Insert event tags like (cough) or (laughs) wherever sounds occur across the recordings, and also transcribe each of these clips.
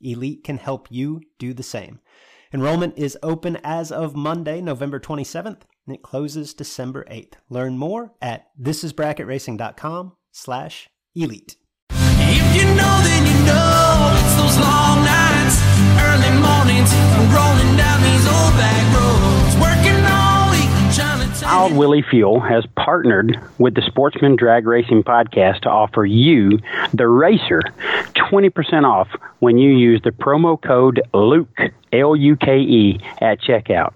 Elite can help you do the same. Enrollment is open as of Monday, November 27th, and it closes December 8th. Learn more at thisisbracketracing.com slash elite. If you know, then you know it's those long nights, early mornings, rolling down these old back roads, Wild Willie Fuel has partnered with the Sportsman Drag Racing Podcast to offer you, the racer, 20% off when you use the promo code LUKE, L U K E, at checkout.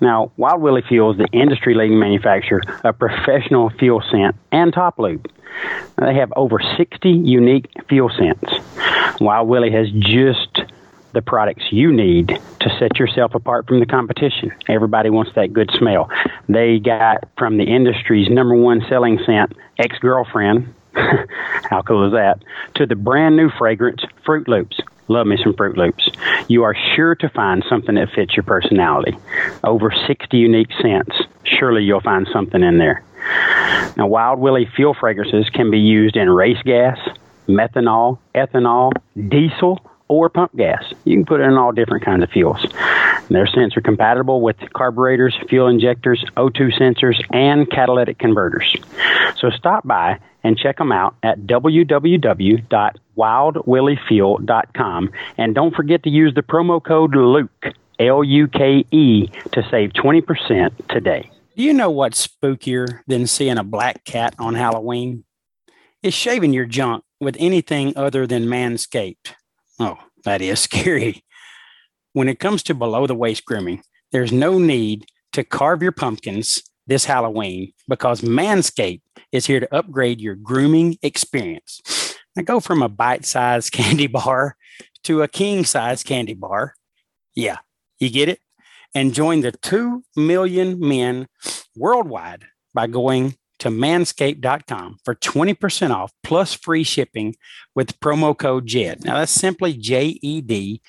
Now, Wild Willie Fuel is the industry leading manufacturer of professional fuel scent and top lube. They have over 60 unique fuel scents. Wild Willie has just the products you need to set yourself apart from the competition. Everybody wants that good smell. They got from the industry's number one selling scent, ex girlfriend. (laughs) How cool is that? To the brand new fragrance, Fruit Loops. Love me some Fruit Loops. You are sure to find something that fits your personality. Over 60 unique scents. Surely you'll find something in there. Now, Wild Willie fuel fragrances can be used in race gas, methanol, ethanol, diesel, or pump gas. You can put it in all different kinds of fuels. Their scents are compatible with carburetors, fuel injectors, O2 sensors, and catalytic converters. So stop by and check them out at www.wildwilliefuel.com and don't forget to use the promo code LUKE, L U K E, to save 20% today. Do you know what's spookier than seeing a black cat on Halloween? It's shaving your junk with anything other than manscaped. Oh, that is (laughs) scary. When it comes to below the waist grooming, there's no need to carve your pumpkins this Halloween because Manscaped is here to upgrade your grooming experience. Now go from a bite sized (laughs) candy bar to a king size candy bar. Yeah, you get it? And join the 2 million men worldwide by going to manscaped.com for 20% off plus free shipping with promo code JED. Now that's simply J E D.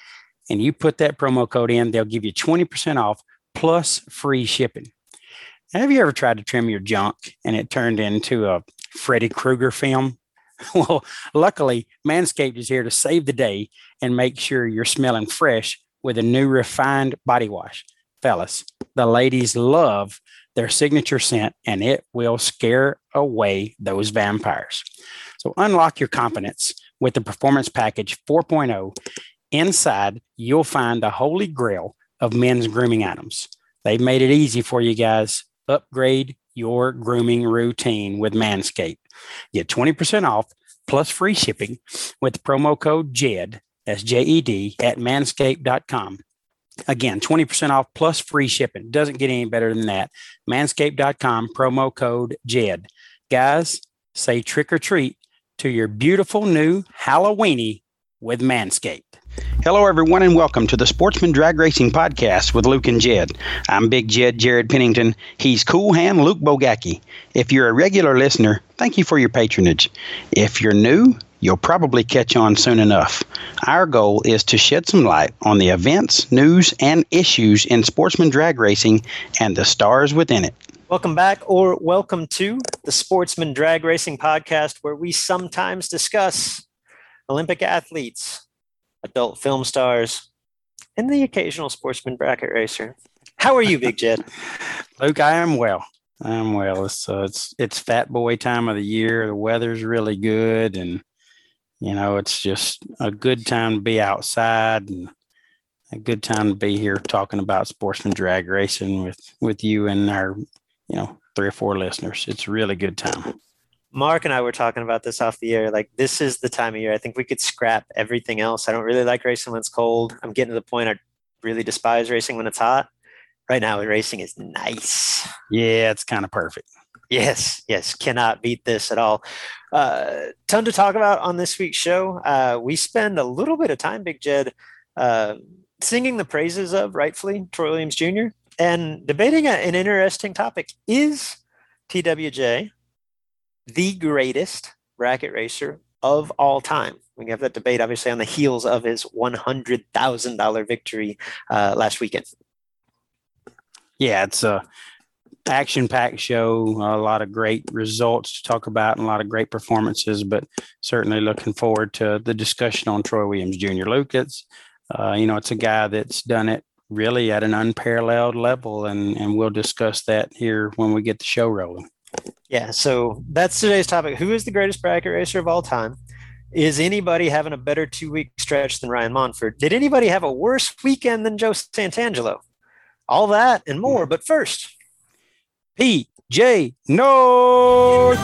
And you put that promo code in, they'll give you 20% off plus free shipping. Have you ever tried to trim your junk and it turned into a Freddy Krueger film? (laughs) well, luckily, Manscaped is here to save the day and make sure you're smelling fresh with a new refined body wash. Fellas, the ladies love their signature scent and it will scare away those vampires. So unlock your confidence with the Performance Package 4.0. Inside, you'll find the holy grail of men's grooming items. They've made it easy for you guys. Upgrade your grooming routine with Manscaped. Get 20% off plus free shipping with promo code JED, that's J E D, at manscaped.com. Again, 20% off plus free shipping. Doesn't get any better than that. Manscaped.com, promo code JED. Guys, say trick or treat to your beautiful new Halloweeny with Manscaped. Hello, everyone, and welcome to the Sportsman Drag Racing Podcast with Luke and Jed. I'm Big Jed Jared Pennington. He's Cool Hand Luke Bogacki. If you're a regular listener, thank you for your patronage. If you're new, You'll probably catch on soon enough. Our goal is to shed some light on the events, news, and issues in sportsman drag racing and the stars within it. Welcome back, or welcome to the Sportsman Drag Racing Podcast, where we sometimes discuss Olympic athletes, adult film stars, and the occasional sportsman bracket racer. How are you, Big Jed? (laughs) Luke, I am well. I am well. It's uh, it's it's fat boy time of the year. The weather's really good, and you know it's just a good time to be outside and a good time to be here talking about sportsman drag racing with with you and our you know three or four listeners. It's really good time. Mark and I were talking about this off the air. Like this is the time of year. I think we could scrap everything else. I don't really like racing when it's cold. I'm getting to the point I really despise racing when it's hot right now racing is nice. Yeah, it's kind of perfect. Yes, yes, cannot beat this at all. Uh, ton to talk about on this week's show. Uh, we spend a little bit of time, Big Jed, uh, singing the praises of rightfully Troy Williams Jr. and debating a, an interesting topic: Is TWJ the greatest bracket racer of all time? We have that debate, obviously, on the heels of his one hundred thousand dollar victory uh, last weekend yeah, it's a action-packed show. A lot of great results to talk about, and a lot of great performances. But certainly looking forward to the discussion on Troy Williams Jr. It's uh, you know it's a guy that's done it really at an unparalleled level, and and we'll discuss that here when we get the show rolling. Yeah, so that's today's topic. Who is the greatest bracket racer of all time? Is anybody having a better two week stretch than Ryan Montfort? Did anybody have a worse weekend than Joe Santangelo? All that and more. But first, PJ North.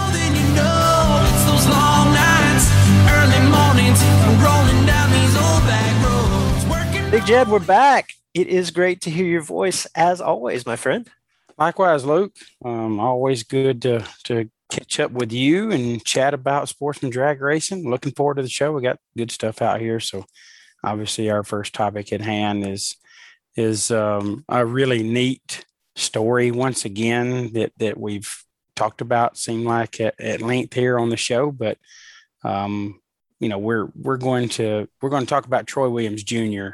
Big Jed, we're back. It is great to hear your voice as always, my friend. Likewise, Luke. Um, always good to, to catch up with you and chat about sportsman drag racing. Looking forward to the show. We got good stuff out here. So, obviously, our first topic at hand is is um, a really neat story once again that that we've talked about seem like at, at length here on the show but um, you know we're we're going to we're going to talk about Troy Williams Jr.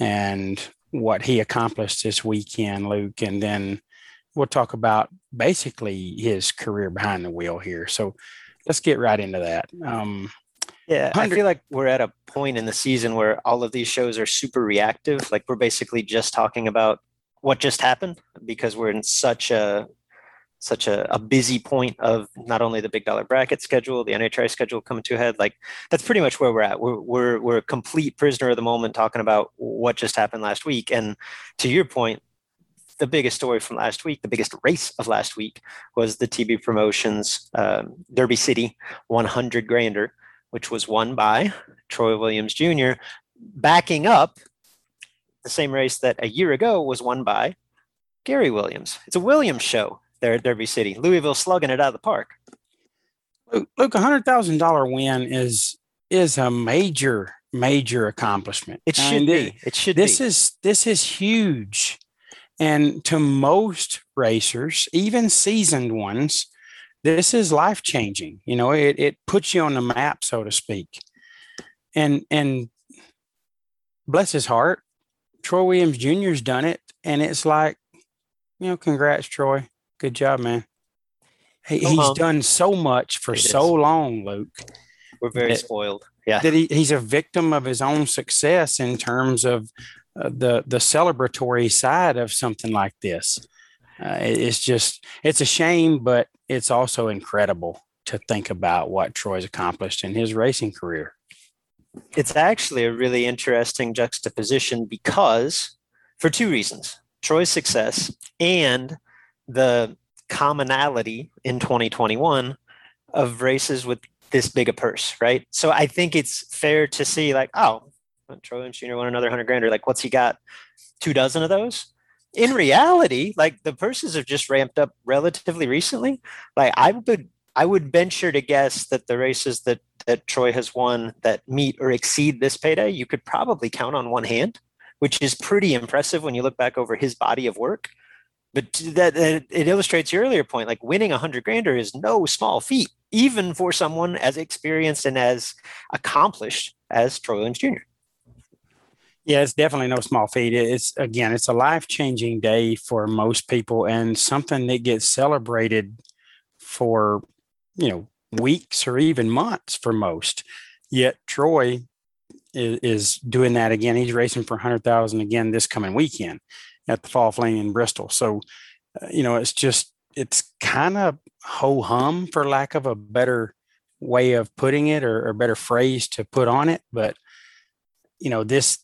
and what he accomplished this weekend Luke and then we'll talk about basically his career behind the wheel here so let's get right into that um, yeah, I feel like we're at a point in the season where all of these shows are super reactive. Like we're basically just talking about what just happened because we're in such a such a, a busy point of not only the big dollar bracket schedule, the NHRA schedule coming to a head. Like that's pretty much where we're at. We're we're we're a complete prisoner of the moment talking about what just happened last week. And to your point, the biggest story from last week, the biggest race of last week was the TB Promotions um, Derby City 100 grander which was won by Troy Williams Jr., backing up the same race that a year ago was won by Gary Williams. It's a Williams show there at Derby City. Louisville slugging it out of the park. Luke, a hundred thousand dollar win is is a major major accomplishment. It should be. It should. This be. is this is huge, and to most racers, even seasoned ones, this is life changing. You know, it, it puts you on the map, so to speak. And and bless his heart, Troy Williams Jr.'s done it, and it's like, you know, congrats, Troy. Good job, man. He, he's done so much for so long, Luke. We're very that, spoiled. Yeah, that he, he's a victim of his own success in terms of uh, the the celebratory side of something like this. Uh, it's just it's a shame, but it's also incredible to think about what Troy's accomplished in his racing career. It's actually a really interesting juxtaposition because, for two reasons Troy's success and the commonality in 2021 of races with this big a purse, right? So I think it's fair to see, like, oh, Troy and Jr. won another 100 grand, or like, what's he got? Two dozen of those? in reality, like the purses have just ramped up relatively recently. Like I would I would venture to guess that the races that that Troy has won that meet or exceed this payday, you could probably count on one hand, which is pretty impressive when you look back over his body of work. But that, that it illustrates your earlier point, like winning a hundred grander is no small feat. even for someone as experienced and as accomplished as Troy Williams Jr. Yeah, it's definitely no small feat. It's again, it's a life changing day for most people and something that gets celebrated for, you know, weeks or even months for most. Yet Troy is, is doing that again. He's racing for 100,000 again this coming weekend at the Fall Fling in Bristol. So, uh, you know, it's just, it's kind of ho hum for lack of a better way of putting it or, or better phrase to put on it. But, you know, this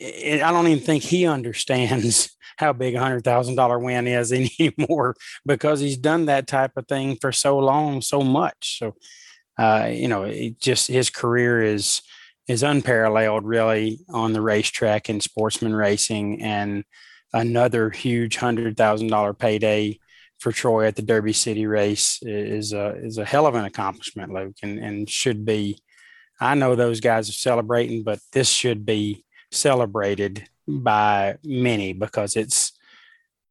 it, I don't even think he understands (laughs) how big a hundred thousand dollar win is (laughs) anymore because he's done that type of thing for so long, so much. So, uh, you know, just his career is is unparalleled, really, on the racetrack and sportsman racing, and another huge hundred thousand dollar payday for Troy at the Derby City race is a is a hell of an accomplishment, Luke, and and should be. I know those guys are celebrating, but this should be celebrated by many because it's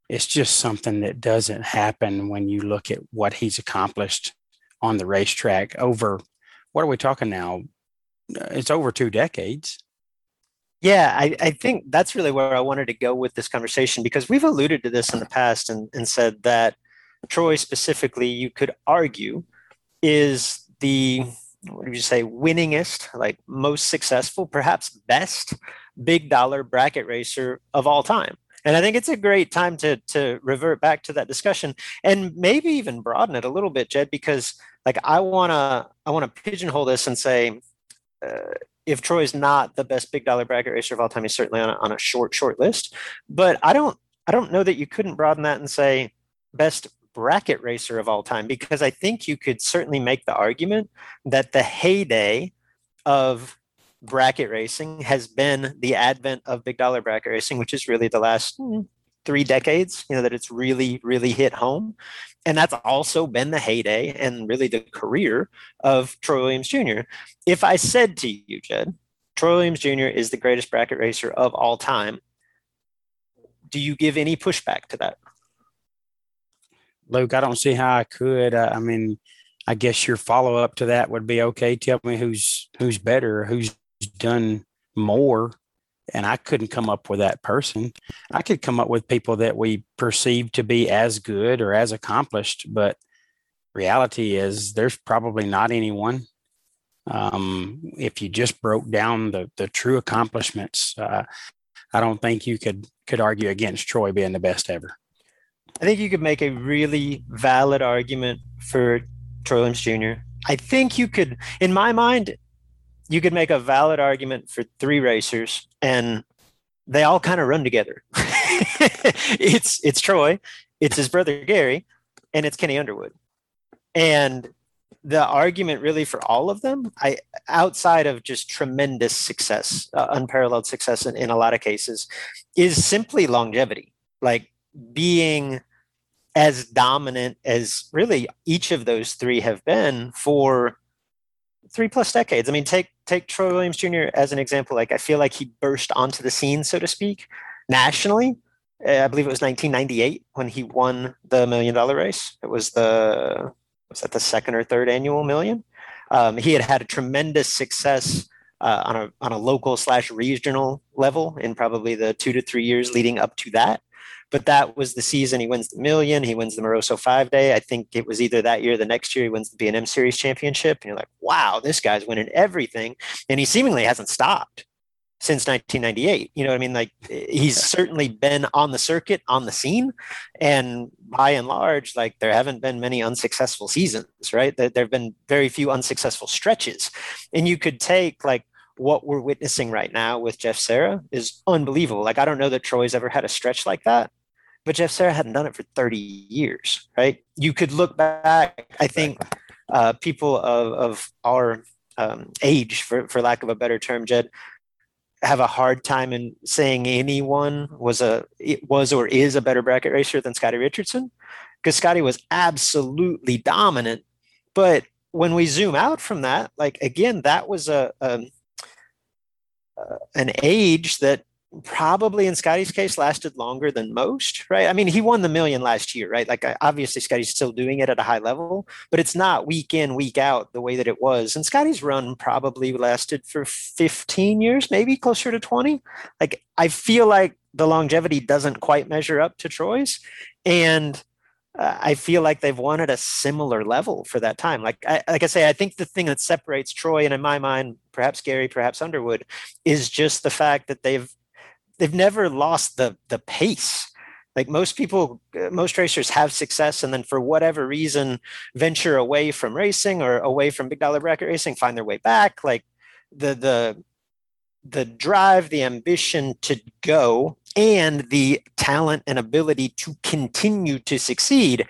it's just something that doesn't happen when you look at what he's accomplished on the racetrack over what are we talking now? Uh, it's over two decades. Yeah I, I think that's really where i wanted to go with this conversation because we've alluded to this in the past and, and said that troy specifically you could argue is the what do you say winningest like most successful perhaps best big dollar bracket racer of all time. And I think it's a great time to to revert back to that discussion and maybe even broaden it a little bit, Jed, because like I wanna I wanna pigeonhole this and say uh, if Troy's not the best big dollar bracket racer of all time, he's certainly on a, on a short short list. But I don't I don't know that you couldn't broaden that and say best bracket racer of all time because I think you could certainly make the argument that the heyday of bracket racing has been the advent of big dollar bracket racing, which is really the last hmm, three decades, you know, that it's really, really hit home. And that's also been the heyday and really the career of Troy Williams Jr. If I said to you, Jed, Troy Williams Jr. is the greatest bracket racer of all time, do you give any pushback to that? Luke, I don't see how I could. Uh, I mean, I guess your follow up to that would be okay. Tell me who's who's better, who's done more and I couldn't come up with that person. I could come up with people that we perceive to be as good or as accomplished, but reality is there's probably not anyone. Um, if you just broke down the the true accomplishments, uh, I don't think you could could argue against Troy being the best ever. I think you could make a really valid argument for Troy Williams Jr. I think you could, in my mind, you could make a valid argument for three racers and they all kind of run together. (laughs) it's it's Troy, it's his brother Gary, and it's Kenny Underwood. And the argument really for all of them, I outside of just tremendous success, uh, unparalleled success in, in a lot of cases, is simply longevity. Like being as dominant as really each of those three have been for three plus decades. I mean, take take Troy Williams Jr. as an example. Like I feel like he burst onto the scene, so to speak, nationally. Uh, I believe it was 1998 when he won the million dollar race. It was the was that the second or third annual million. Um, he had had a tremendous success uh, on a on a local slash regional level in probably the two to three years leading up to that. But that was the season he wins the million. He wins the Moroso five day. I think it was either that year or the next year he wins the B&M Series championship. And you're like, wow, this guy's winning everything. And he seemingly hasn't stopped since 1998. You know what I mean? Like (laughs) he's certainly been on the circuit, on the scene. And by and large, like there haven't been many unsuccessful seasons, right? There have been very few unsuccessful stretches. And you could take like what we're witnessing right now with Jeff Serra is unbelievable. Like I don't know that Troy's ever had a stretch like that but Jeff Serra hadn't done it for 30 years, right? You could look back, I think uh, people of, of our um, age, for, for lack of a better term, Jed, have a hard time in saying anyone was a it was or is a better bracket racer than Scotty Richardson because Scotty was absolutely dominant. But when we zoom out from that, like again, that was a, a uh, an age that probably in Scotty's case lasted longer than most, right? I mean, he won the million last year, right? Like obviously Scotty's still doing it at a high level, but it's not week in, week out the way that it was. And Scotty's run probably lasted for 15 years, maybe closer to 20. Like I feel like the longevity doesn't quite measure up to Troy's. And uh, I feel like they've won at a similar level for that time. Like I, like I say, I think the thing that separates Troy and in my mind, perhaps Gary, perhaps Underwood, is just the fact that they've they've never lost the the pace. Like most people uh, most racers have success and then for whatever reason venture away from racing or away from big dollar bracket racing find their way back. Like the the the drive the ambition to go and the talent and ability to continue to succeed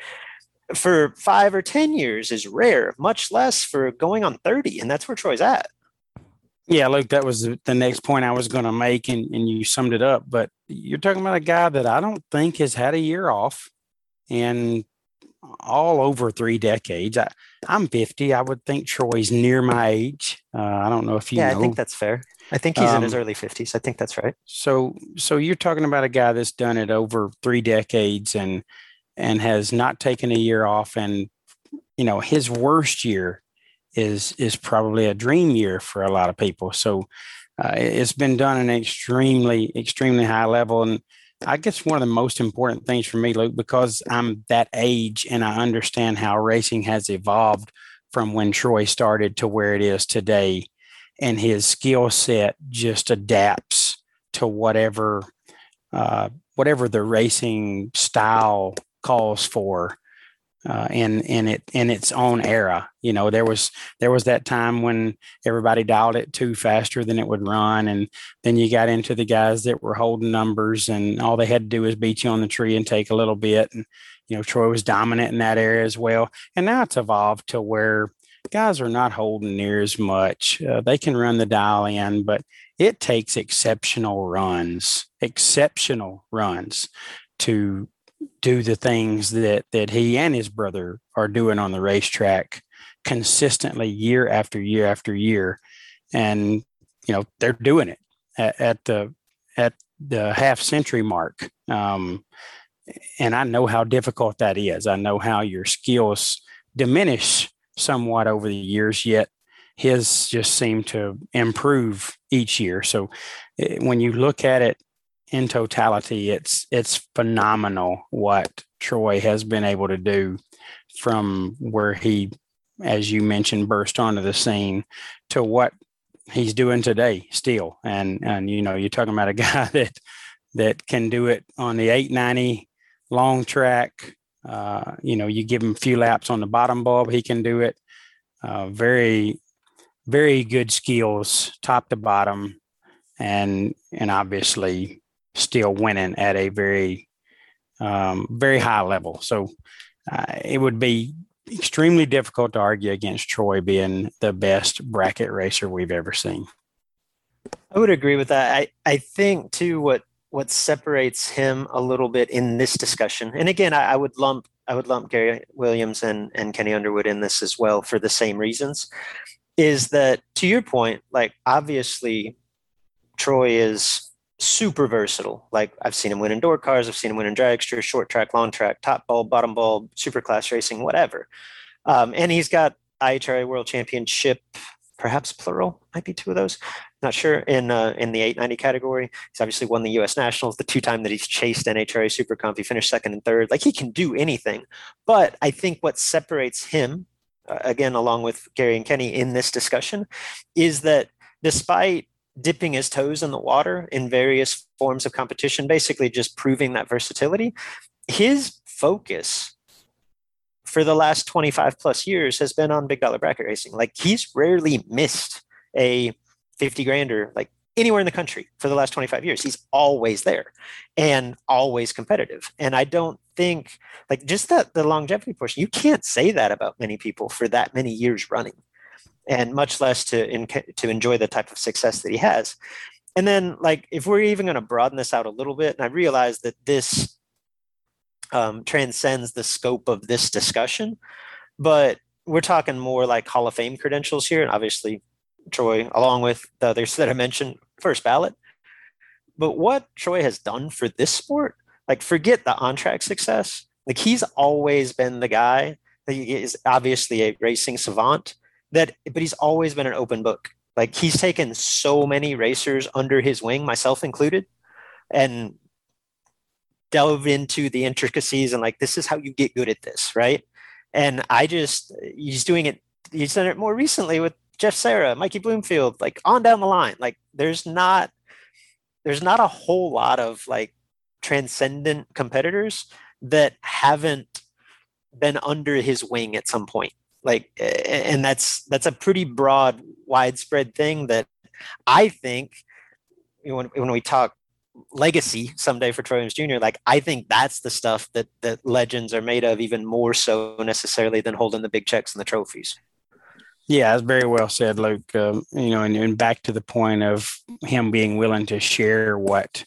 for five or ten years is rare much less for going on 30 and that's where troy's at yeah, Luke, that was the next point I was going to make, and, and you summed it up. But you're talking about a guy that I don't think has had a year off in all over three decades. I, I'm 50. I would think Troy's near my age. Uh, I don't know if you yeah, know. I think that's fair. I think he's um, in his um, early 50s. I think that's right. So, so you're talking about a guy that's done it over three decades and and has not taken a year off, and you know his worst year is is probably a dream year for a lot of people. So uh, it's been done at an extremely extremely high level, and I guess one of the most important things for me, Luke, because I'm that age and I understand how racing has evolved from when Troy started to where it is today, and his skill set just adapts to whatever uh, whatever the racing style calls for uh, in in it in its own era. You know, there was there was that time when everybody dialed it too faster than it would run, and then you got into the guys that were holding numbers, and all they had to do was beat you on the tree and take a little bit. And you know, Troy was dominant in that area as well. And now it's evolved to where guys are not holding near as much. Uh, they can run the dial in, but it takes exceptional runs, exceptional runs to do the things that that he and his brother are doing on the racetrack consistently year after year after year. And you know they're doing it at, at the at the half century mark. Um, and i know how difficult that is. I know how your skills diminish somewhat over the years yet his just seem to improve each year. So eh, when you look at it in totality, it's it's phenomenal what Troy has been able to do from where he, as you mentioned, burst onto the scene to what he's doing today still. And and you know, you're talking about a (laughs) guy that that can do it on the 890 long track. Uh, you know, you give him a few laps on the bottom bulb, he can do it. Uh, very, very good skills, top to bottom, and and obviously still winning at a very, um, very high level. So uh, it would be extremely difficult to argue against Troy being the best bracket racer we've ever seen. I would agree with that. I, I think too what what separates him a little bit in this discussion, and again, I, I would lump I would lump Gary Williams and, and Kenny Underwood in this as well for the same reasons, is that to your point, like obviously Troy is super versatile. Like I've seen him win indoor cars, I've seen him win in dragster, short track, long track, top bulb, bottom bulb, super class racing, whatever. Um, and he's got IHRA World Championship, perhaps plural, might be two of those. Not sure in uh, in the 890 category. He's obviously won the U.S. Nationals the two time that he's chased NHRA Super Comp. He finished second and third. Like he can do anything. But I think what separates him, uh, again, along with Gary and Kenny in this discussion, is that despite dipping his toes in the water in various forms of competition, basically just proving that versatility. His focus for the last 25 plus years has been on big dollar bracket racing. Like he's rarely missed a 50 grander like anywhere in the country for the last 25 years. He's always there and always competitive. And I don't think like just that the longevity portion, you can't say that about many people for that many years running and much less to in, to enjoy the type of success that he has. And then, like, if we're even going to broaden this out a little bit, and I realize that this um, transcends the scope of this discussion, but we're talking more like Hall of Fame credentials here, and obviously Troy, along with the others that I mentioned, first ballot. But what Troy has done for this sport, like forget the on track success. Like he's always been the guy that he is obviously a racing savant that, but he's always been an open book. Like he's taken so many racers under his wing, myself included, and delve into the intricacies and like this is how you get good at this, right? And I just he's doing it. He's done it more recently with Jeff Serra, Mikey Bloomfield, like on down the line. Like there's not there's not a whole lot of like transcendent competitors that haven't been under his wing at some point like and that's that's a pretty broad widespread thing that i think when, when we talk legacy someday for Troy Jr. Like I think that's the stuff that that legends are made of, even more so necessarily than holding the big checks and the trophies. Yeah, that's very well said, Luke. Um, you know, and, and, back to the point of him being willing to share what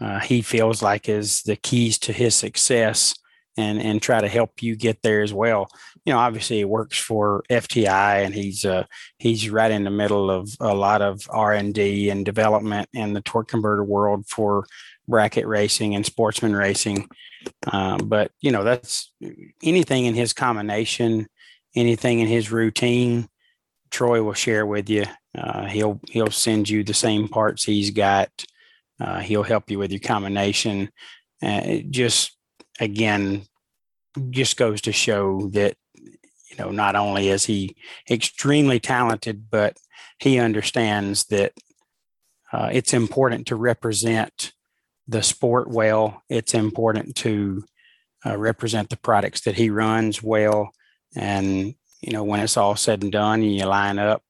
uh, he feels like is the keys to his success and and try to help you get there as well. You know, obviously he works for FTI and he's uh, he's right in the middle of a lot of R and D and development in the torque converter world for bracket racing and sportsman racing. Uh, but you know, that's anything in his combination, anything in his routine. Troy will share with you. Uh, he'll he'll send you the same parts he's got. Uh, he'll help you with your combination. Uh, just again, just goes to show that you know not only is he extremely talented, but he understands that uh, it's important to represent the sport well. It's important to uh, represent the products that he runs well, and you know when it's all said and done, and you line up,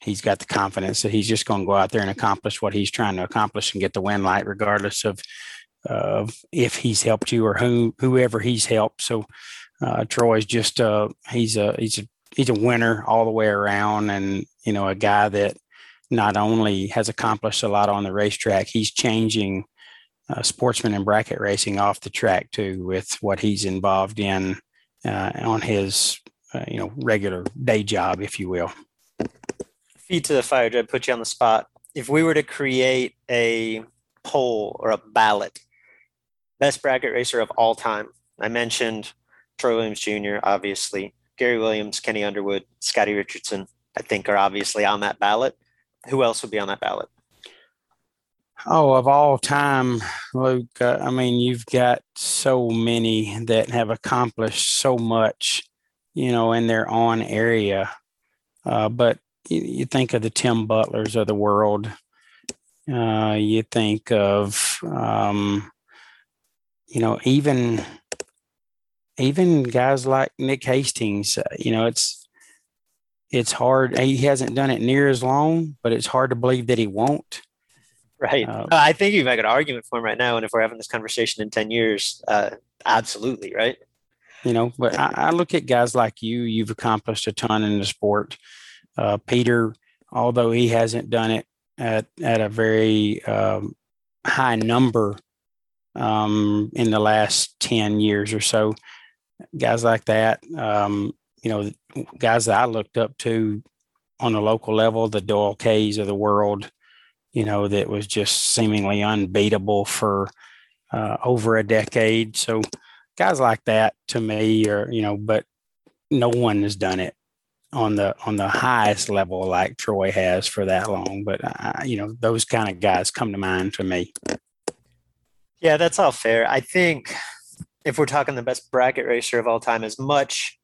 he's got the confidence that he's just going to go out there and accomplish what he's trying to accomplish and get the win light, regardless of of if he's helped you or who whoever he's helped. So uh, Troy's just uh, he's a he's a he's a winner all the way around, and you know a guy that not only has accomplished a lot on the racetrack, he's changing uh, sportsman and bracket racing off the track too with what he's involved in uh, on his uh, you know regular day job, if you will. Feet to the fire, Jed. Put you on the spot. If we were to create a poll or a ballot best bracket racer of all time. I mentioned Troy Williams Jr., obviously, Gary Williams, Kenny Underwood, Scotty Richardson, I think are obviously on that ballot. Who else would be on that ballot? Oh, of all time, Luke, uh, I mean, you've got so many that have accomplished so much, you know, in their own area. Uh, but you, you, think of the Tim Butlers of the world. Uh, you think of um, you know, even even guys like Nick Hastings, uh, you know, it's it's hard. He hasn't done it near as long, but it's hard to believe that he won't. Right. Uh, I think you make an argument for him right now, and if we're having this conversation in ten years, uh, absolutely, right? You know, but I, I, look at guys like you. You've accomplished a ton in the sport. Uh, Peter, although he hasn't done it at at a very um, high number um, in the last 10 years or so. Guys like that, um, you know, guys that I looked up to on a local level, the Doyle Kays of the world, you know, that was just seemingly unbeatable for uh, over a decade. So guys like that to me are, you know, but no one has done it on the on the highest level like Troy has for that long. But you know, those kind of guys come to mind to me. Yeah, that's all fair. I think if we're talking the best bracket racer of all time, as much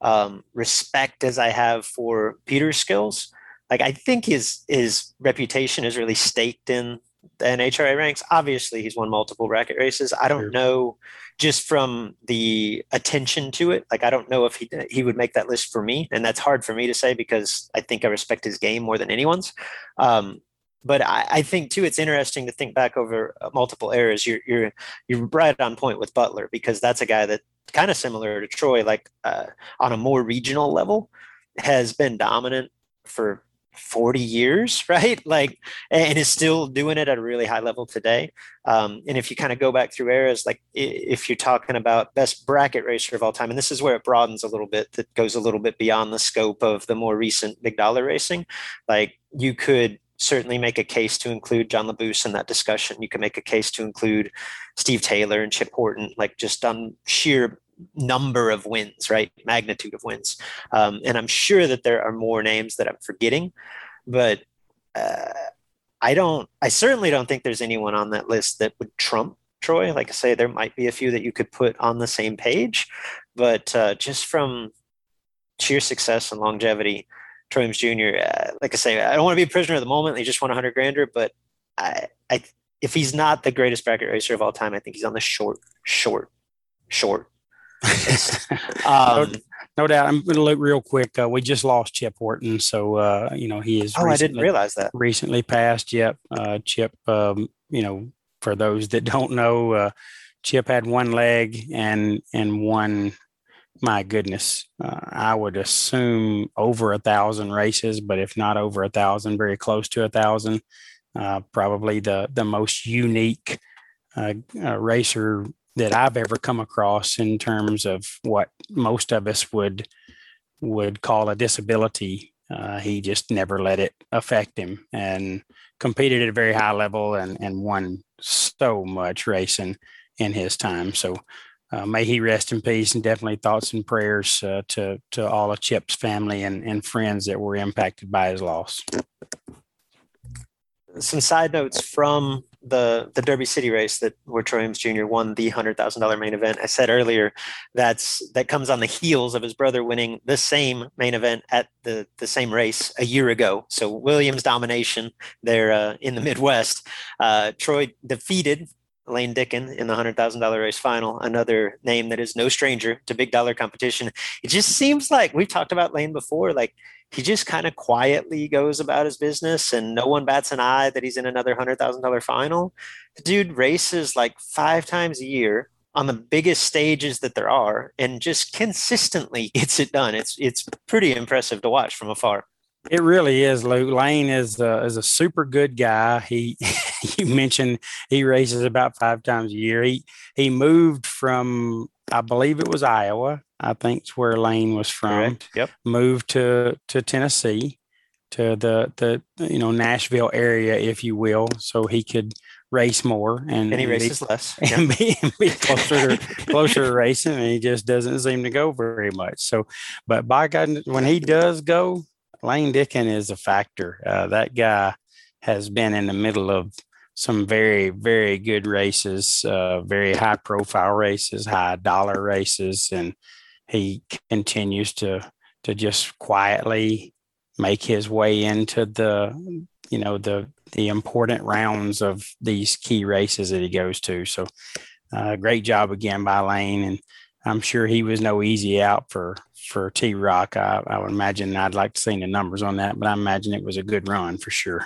um, respect as I have for Peter's skills, like I think his his reputation is really staked in the NHRA ranks. Obviously, he's won multiple bracket races. I don't sure. know just from the attention to it. Like I don't know if he he would make that list for me, and that's hard for me to say because I think I respect his game more than anyone's. Um, but I, I, think too it's interesting to think back over uh, multiple eras. You're you're you're right on point with Butler because that's a guy that kind of similar to Troy, like uh, on a more regional level, has been dominant for 40 years, (laughs) right? Like, and is still doing it at a really high level today. Um, and if you kind of go back through eras, like if you're talking about best bracket racer of all time, and this is where it broadens a little bit, that goes a little bit beyond the scope of the more recent big dollar racing. Like, you could certainly make a case to include John Labuse in that discussion. You can make a case to include Steve Taylor and Chip Horton, like just on sheer number of wins, right? Magnitude of wins. Um, and I'm sure that there are more names that I'm forgetting, but uh, I don't, I certainly don't think there's anyone on that list that would trump Troy. Like I say, there might be a few that you could put on the same page, but uh, just from sheer success and longevity, Troy Williams Jr. Uh, like I say, I don't want to be a prisoner of the moment. He just won a hundred grander, but I, I, if he's not the greatest bracket racer of all time, I think he's on the short, short, short. (laughs) um, no, no, doubt. I'm going to look real quick. Uh, we just lost Chip Horton, so uh, you know he is. Oh, I didn't realize that. Recently passed. Yep, uh, Chip. Um, you know, for those that don't know, uh, Chip had one leg and and one my goodness, uh, I would assume over a thousand races, but if not over a thousand, very close to a thousand. Uh, probably the the most unique uh, uh, racer that I've ever come across in terms of what most of us would would call a disability. Uh, he just never let it affect him and competed at a very high level and and won so much racing in his time. So uh, may he rest in peace and definitely thoughts and prayers uh, to to all of Chip's family and, and friends that were impacted by his loss. Some side notes from the the Derby City race that where Troy Williams Jr. won the hundred thousand dollar main event. I said earlier that's that comes on the heels of his brother winning the same main event at the the same race a year ago. So Williams domination there uh, in the Midwest. Uh, Troy defeated Lane Dickin in the $100,000 race final, another name that is no stranger to big dollar competition. It just seems like we've talked about Lane before, like he just kind of quietly goes about his business and no one bats an eye that he's in another $100,000 final. The dude races like five times a year on the biggest stages that there are and just consistently (laughs) gets it done. It's it's pretty impressive to watch from afar. It really is, Luke. Lane is a, is a super good guy. He, (laughs) you mentioned he races about five times a year. He he moved from, I believe it was Iowa. I think it's where Lane was from. Correct. Yep. Moved to to Tennessee, to the the you know Nashville area, if you will, so he could race more and, and he races (laughs) be, less and be, be closer to closer to racing and he just doesn't seem to go very much so but by god when he does go Lane Dickin is a factor. Uh, that guy has been in the middle of some very, very good races, uh, very high profile races, high dollar races, and he continues to to just quietly make his way into the you know the the important rounds of these key races that he goes to. So, uh, great job again by Lane, and I'm sure he was no easy out for for T Rock. I, I would imagine I'd like to see the numbers on that, but I imagine it was a good run for sure.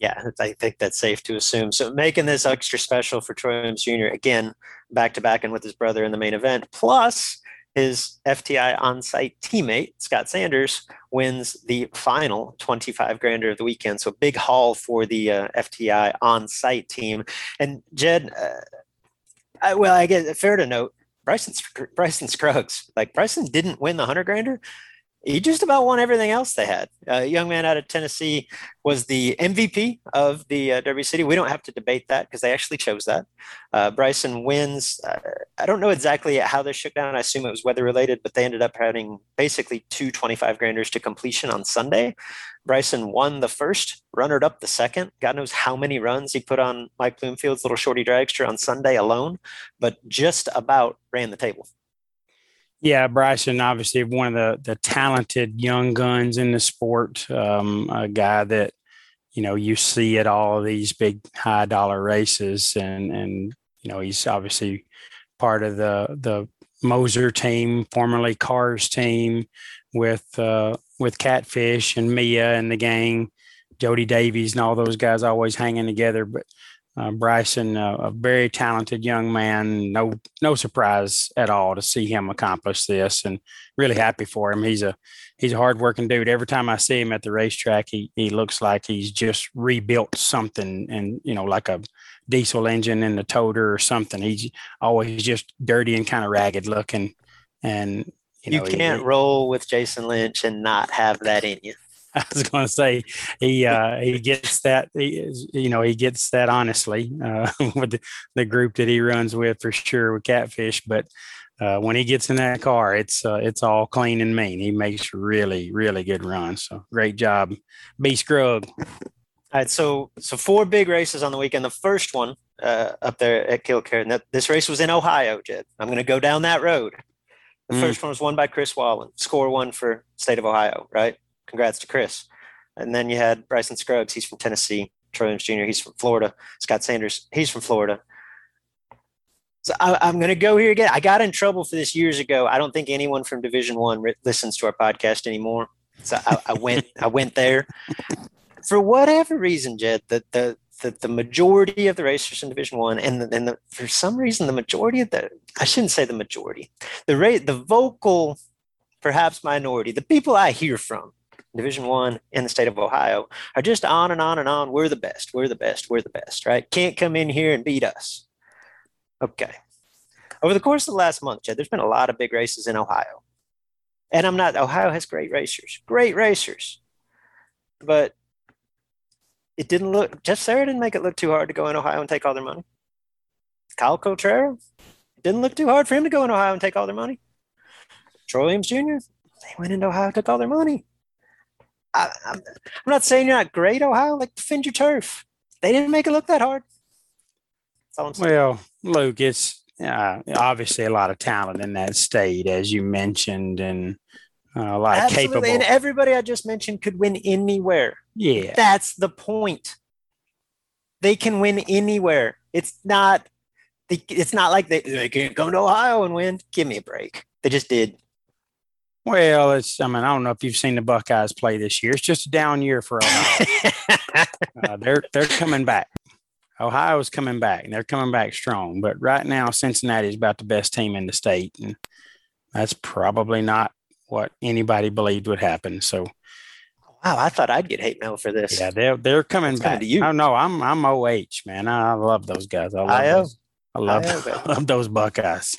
Yeah, I think that's safe to assume. So making this extra special for Troy Williams Jr. again, back to back and with his brother in the main event, plus his FTI on-site teammate Scott Sanders wins the final 25 grander of the weekend. So big haul for the uh, FTI on-site team. And Jed, uh, I, well, I guess fair to note Bryson Bryson Scruggs. Like Bryson didn't win the hundred grander. He just about won everything else they had. A young man out of Tennessee was the MVP of the uh, Derby City. We don't have to debate that because they actually chose that. Uh, Bryson wins. Uh, I don't know exactly how this shook down. I assume it was weather related, but they ended up having basically two 25 granders to completion on Sunday. Bryson won the first, runnered up the second. God knows how many runs he put on Mike Bloomfield's little shorty dragster on Sunday alone, but just about ran the table. Yeah, Bryson, obviously one of the the talented young guns in the sport. Um, a guy that you know you see at all of these big high dollar races, and and you know he's obviously part of the the Moser team, formerly Cars team, with uh, with Catfish and Mia and the gang, Jody Davies and all those guys always hanging together. But uh, Bryson, uh, a very talented young man. No, no surprise at all to see him accomplish this, and really happy for him. He's a he's a hardworking dude. Every time I see him at the racetrack, he he looks like he's just rebuilt something, and you know, like a diesel engine in the toter or something. He's always just dirty and kind of ragged looking, and you, know, you can't he, roll with Jason Lynch and not have that in you. (laughs) I was going to say he uh, he gets that he, you know he gets that honestly uh, (laughs) with the, the, group that he runs with for sure with Catfish, but uh, when he gets in that car, it's uh, it's all clean and mean. He makes really really good runs. So great job, B Scrug. All right, so so four big races on the weekend. The first one uh, up there at Kil-Kare, and that, this race was in Ohio. Jed, I'm going to go down that road. The mm. first one was won by Chris Wallen, score one for state of Ohio. Right, congrats to Chris. And then you had Bryson Scruggs, he's from Tennessee. Troy Williams Jr., he's from Florida. Scott Sanders, he's from Florida. So I, am going to go here again. I got in trouble for this years ago. I don't think anyone from Division One listens to our podcast anymore. So I, I went. I went there for whatever reason, Jed. That the, the the majority of the racers in Division One, and the, and the, for some reason, the majority of the I shouldn't say the majority, the rate, the vocal, perhaps minority, the people I hear from Division One in the state of Ohio are just on and on and on. We're the best. We're the best. We're the best. Right? Can't come in here and beat us. Okay. Over the course of the last month, Jed, there's been a lot of big races in Ohio. And I'm not, Ohio has great racers, great racers. But it didn't look, Jeff Serra didn't make it look too hard to go in Ohio and take all their money. Kyle Cotrero, didn't look too hard for him to go in Ohio and take all their money. Troy Williams Jr., they went into Ohio, took all their money. I, am not saying you're not great, Ohio. Like defend your turf. They didn't make it look that hard. Well, Luke, it's uh, obviously a lot of talent in that state, as you mentioned, and uh, a lot Absolutely. of capable. And everybody I just mentioned could win anywhere. Yeah, that's the point. They can win anywhere. It's not. It's not like they, they can't go to Ohio and win. Give me a break. They just did. Well, it's. I mean, I don't know if you've seen the Buckeyes play this year. It's just a down year for Ohio. (laughs) uh, they're they're coming back. Ohio's coming back, and they're coming back strong. But right now, Cincinnati is about the best team in the state, and that's probably not what anybody believed would happen. So, wow, I thought I'd get hate mail for this. Yeah, they're they're coming it's back. To you. Oh no, I'm I'm OH man. I love those guys. I love I those, I love, I (laughs) love those Buckeyes.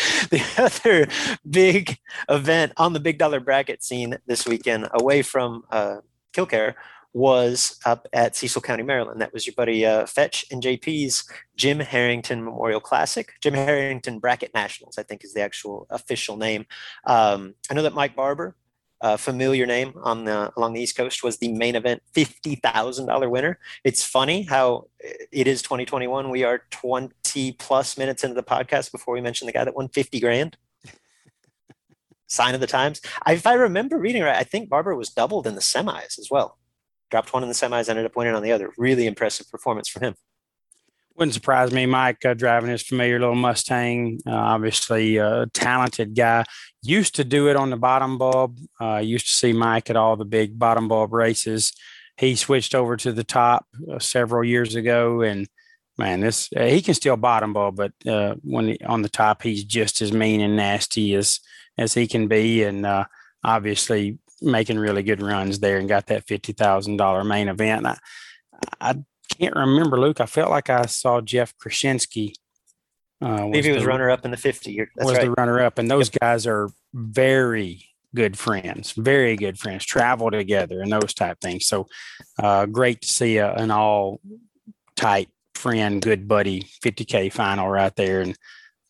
(laughs) the other big event on the big dollar bracket scene this weekend, away from uh, Kil-Kare, was up at Cecil County, Maryland. That was your buddy uh, Fetch and JP's Jim Harrington Memorial Classic. Jim Harrington Bracket Nationals, I think, is the actual official name. Um, I know that Mike Barber, a familiar name on the along the East Coast, was the main event fifty thousand dollar winner. It's funny how uh, it is 2021. We are 20 plus minutes into the podcast before we mention the guy that won 50 grand. (laughs) Sign of the times. if I remember reading right, I think Barber was doubled in the semis as well dropped one in the semis, ended up winning on the other. Really impressive performance from him. Wouldn't surprise me, Mike, uh, driving his familiar little Mustang. Uh, obviously, a talented guy. Used to do it on the bottom bulb. Uh, used to see Mike at all the big bottom bulb races. He switched over to the top uh, several years ago, and man, this uh, he can still bottom bulb, but uh, when he, on the top, he's just as mean and nasty as as he can be. And obviously, making really good runs there and got that fifty thousand dollar main event. I, I can't remember, Luke. I felt like I saw Jeff Krasinski. Uh, Maybe he was runner up in the fifty. That's was right. the runner up, and those yep. guys are very good friends, very good friends. Travel together and those type things. So uh, great to see a, an all tight friend, good buddy, 50k final right there, and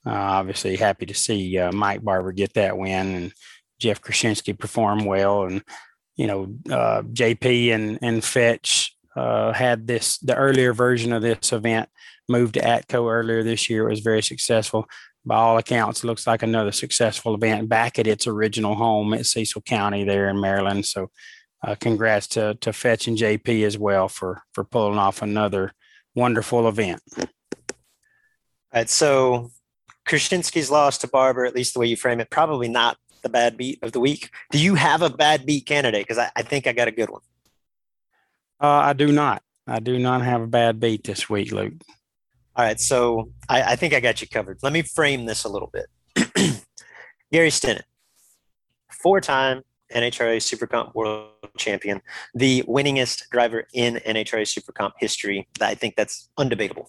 uh, obviously happy to see uh, Mike Barber get that win and Jeff Krasinski perform well, and you know uh, JP and and Fetch uh, had this the earlier version of this event moved to Atco earlier this year. It was very successful. By all accounts, looks like another successful event back at its original home at Cecil County there in Maryland. So, uh, congrats to to Fetch and JP as well for for pulling off another wonderful event. All right, so Krasinski's loss to Barber, at least the way you frame it, probably not the bad beat of the week. Do you have a bad beat candidate? Because I, I, think I got a good one. Uh, I do not. I do not have a bad beat this week, Luke. All right, so I, I think I got you covered. Let me frame this a little bit. (clears throat) Gary Stinnett, four-time NHRA Super Comp World Champion, the winningest driver in NHRA Super Comp history. I think that's undebatable.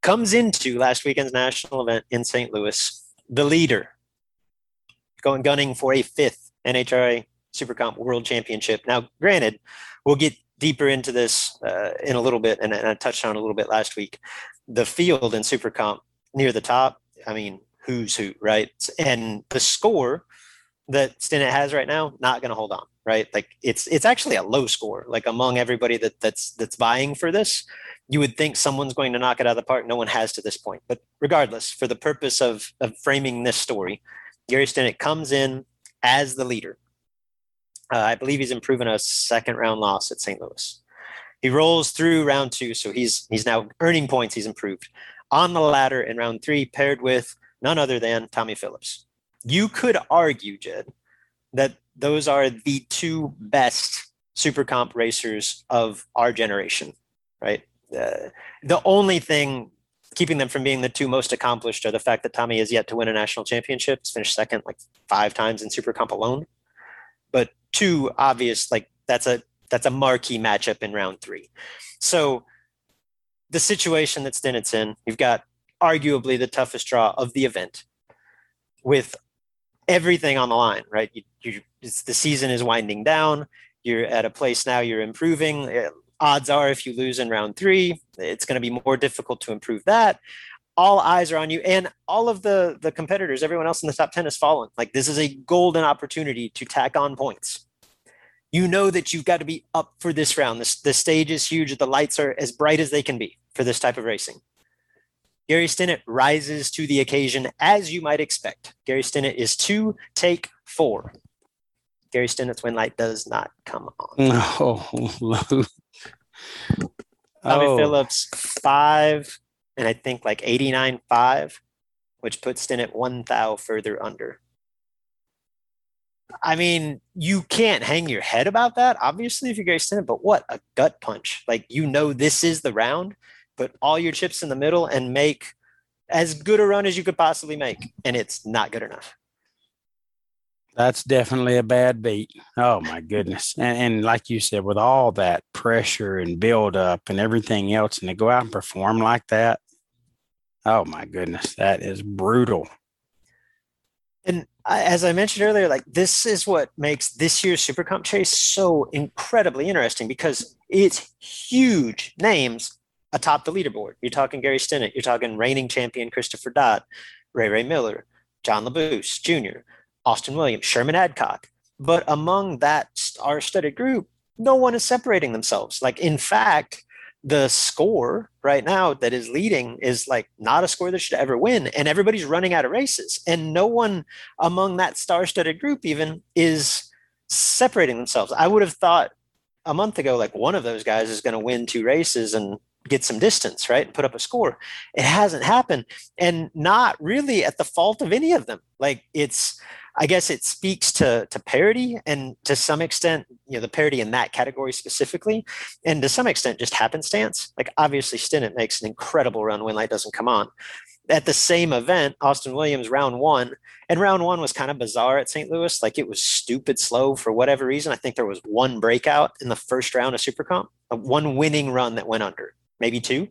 Comes into last weekend's national event in St. Louis, the leader, going gunning for a fifth NHRA Super Comp World Championship. Now, granted, we'll get deeper into this uh, in a little bit, and, and I touched on a little bit last week. The field in Super Comp near the top, I mean, who's who, right? And the score that Stinnett has right now, not going to hold on, right? Like it's it's actually a low score, like among everybody that that's that's vying for this. You would think someone's going to knock it out of the park. No one has to this point. But regardless, for the purpose of of framing this story, Gary Stinnett comes in as the leader. Uh, I believe he's improving a second round loss at St. Louis. He rolls through round two, so he's he's now earning points. He's improved on the ladder in round three, paired with none other than Tommy Phillips. You could argue, Jed, that those are the two best super comp racers of our generation, right? Uh, the only thing keeping them from being the two most accomplished are the fact that Tommy has yet to win a national championship. He's finished second like five times in super comp alone. But two obvious, like that's a that's a marquee matchup in round three. So the situation that Stinnett's in, you've got arguably the toughest draw of the event with everything on the line, right? You, you, the season is winding down. You're at a place now you're improving. Odds are, if you lose in round three, it's going to be more difficult to improve that. All eyes are on you, and all of the the competitors, everyone else in the top ten has fallen. Like this is a golden opportunity to tack on points. You know that you've got to be up for this round. This the stage is huge. The lights are as bright as they can be for this type of racing. Gary Stinnett rises to the occasion as you might expect. Gary Stinnett is two, take four. Gary Stinnett's win light does not come on. (laughs) Oh, (laughs) Tommy Oh. Phillips, five, and I think like 89 five, which puts Stinnett one thou further under. I mean, you can't hang your head about that, obviously, if you're Gary Stinnett, but what a gut punch. Like, you know, this is the round, put all your chips in the middle and make as good a run as you could possibly make. And it's not good enough. That's definitely a bad beat. Oh my (laughs) goodness. And, and like you said, with all that pressure and build up and everything else, and to go out and perform like that. Oh my goodness. That is brutal. And I, as I mentioned earlier, like this is what makes this year's Super Comp Chase so incredibly interesting because it's huge names atop the leaderboard. You're talking Gary Stinnett, you're talking reigning champion Christopher Dodd, Ray Ray Miller, John Labbous Jr., Austin Williams, Sherman Adcock. But among that star-studded group, no one is separating themselves. Like in fact, the score right now that is leading is like not a score that should ever win and everybody's running out of races and no one among that star-studded group even is separating themselves i would have thought a month ago like one of those guys is going to win two races and get some distance right and put up a score it hasn't happened and not really at the fault of any of them like it's I guess it speaks to to parity and to some extent, you know, the parity in that category specifically, and to some extent just happenstance. Like obviously Stinnett makes an incredible run when light doesn't come on. At the same event, Austin Williams round one, and round one was kind of bizarre at St. Louis. Like it was stupid slow for whatever reason. I think there was one breakout in the first round of Super Comp, one winning run that went under, maybe two.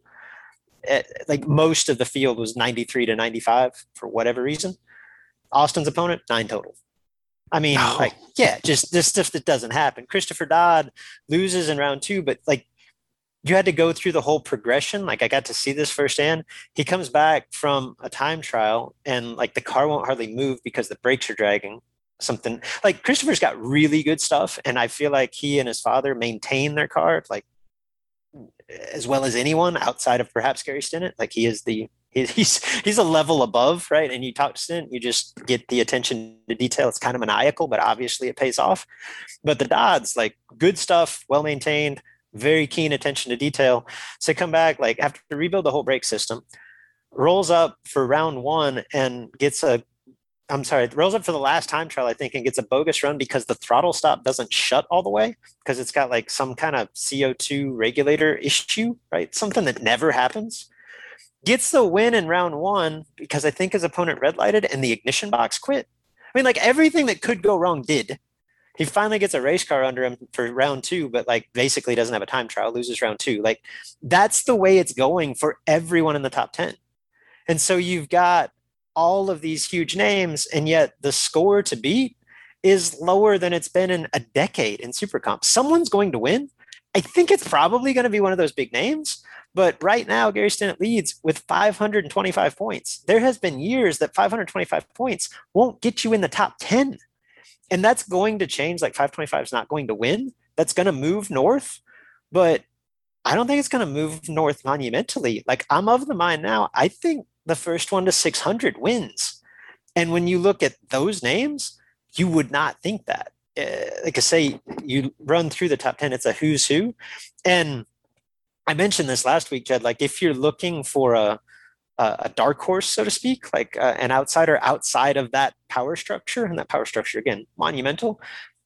Eh, like most of the field was 93 to 95 for whatever reason. Austin's opponent, nine total. I mean, Oh. like, yeah, just this stuff that doesn't happen. Christopher Dodd loses in round two, but like you had to go through the whole progression. Like I got to see this firsthand. He comes back from a time trial and like the car won't hardly move because the brakes are dragging. Something like Christopher's got really good stuff, and I feel like he and his father maintain their car like as well as anyone outside of perhaps Gary Stinnett. Like he is the he- he's he's a level above, right? And you talk to Stinnett, you just get the attention to detail. It's kind of maniacal, but obviously it pays off. But the Dodds, like good stuff, well maintained, very keen attention to detail. So come back like after to rebuild the whole brake system, rolls up for round one and gets a I'm sorry, rolls up for the last time trial, I think, and gets a bogus run because the throttle stop doesn't shut all the way because it's got like some kind of CO2 regulator issue, right? Something that never happens. Gets the win in round one because I think his opponent red lighted and the ignition box quit. I mean, like everything that could go wrong did. He finally gets a race car under him for round two, but like basically doesn't have a time trial, loses round two. Like that's the way it's going for everyone in the top 10. And so you've got all of these huge names, and yet the score to beat is lower than it's been in a decade in Super Comp. Someone's going to win. I think it's probably going to be one of those big names. But right now, Gary Stinnett leads with 525 points. There has been years that 525 points won't get you in the top 10. And that's going to change. Like 525 is not going to win. That's going to move north. But I don't think it's going to move north monumentally. Like I'm of the mind now, I think the first one to 600 wins. And when you look at those names, you would not think that. Uh, like I say, you run through the top 10, it's a who's who. And I mentioned this last week, Jed. Like, if you're looking for a a dark horse, so to speak, like uh, an outsider outside of that power structure, and that power structure again, monumental.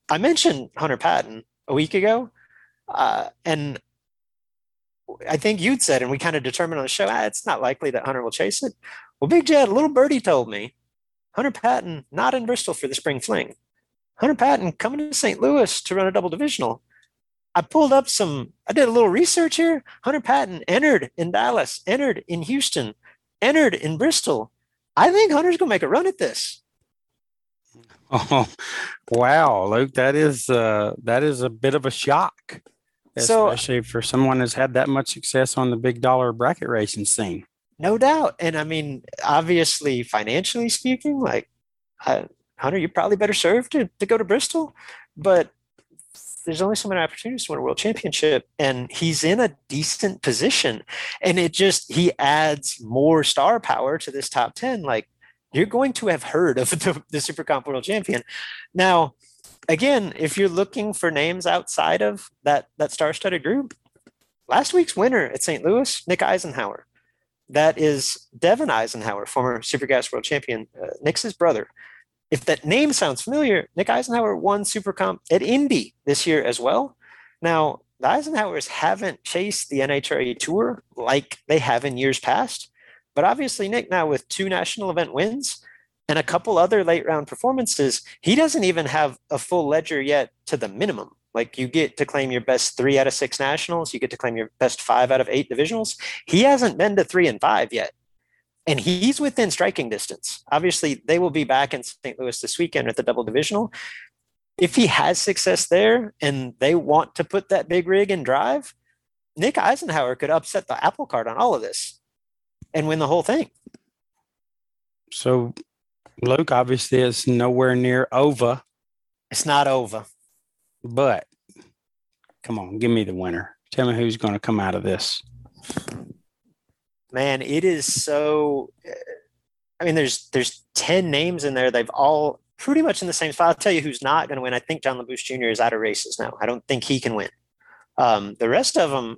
I mentioned Hunter Patton a week ago, uh, and I think you'd said, and we kind of determined on the show, ah, it's not likely that Hunter will chase it. Well, Big Jed, a little birdie told me, Hunter Patton not in Bristol for the spring fling. Hunter Patton coming to St. Louis to run a double divisional. I pulled up some, I did a little research here. Hunter Patton entered in Dallas, entered in Houston, entered in Bristol. I think Hunter's going to make a run at this. (laughs) Oh, wow, Luke, that is uh, that is a bit of a shock, especially so, for someone who's had that much success on the big dollar bracket racing scene. No doubt, and I mean, obviously, financially speaking, like uh, Hunter, you're probably better served to to go to Bristol, but there's only so many opportunities to win a world championship and he's in a decent position. And it just he adds more star power to this top 10 like you're going to have heard of (laughs) the, the super comp world champion. Now again if you're looking for names outside of that that star-studded group last week's winner at st louis nick eisenhower. That is Devin eisenhower former super gas world champion uh, nick's brother if that name sounds familiar, Nick Eisenhower won Super Comp at Indy this year as well. Now, the Eisenhowers haven't chased the NHRA Tour like they have in years past, but obviously, Nick, now with two national event wins and a couple other late round performances, he doesn't even have a full ledger yet to the minimum. Like you get to claim your best three out of six nationals, you get to claim your best five out of eight divisionals. He hasn't been to three and five yet and he's within striking distance. Obviously, they will be back in St. Louis this weekend at the double divisional. If he has success there and they want to put that big rig in drive, Nick Eisenhower could upset the apple cart on all of this and win the whole thing. So, Luke, obviously, is nowhere near over. It's not over. But come on, give me the winner. Tell me who's going to come out of this man, it is so. I mean, there's there's ten names in there. They've all pretty much in the same spot. I'll tell you who's not going to win. I think John Labbous Jr. is out of races now. I don't think he can win. Um, the rest of them,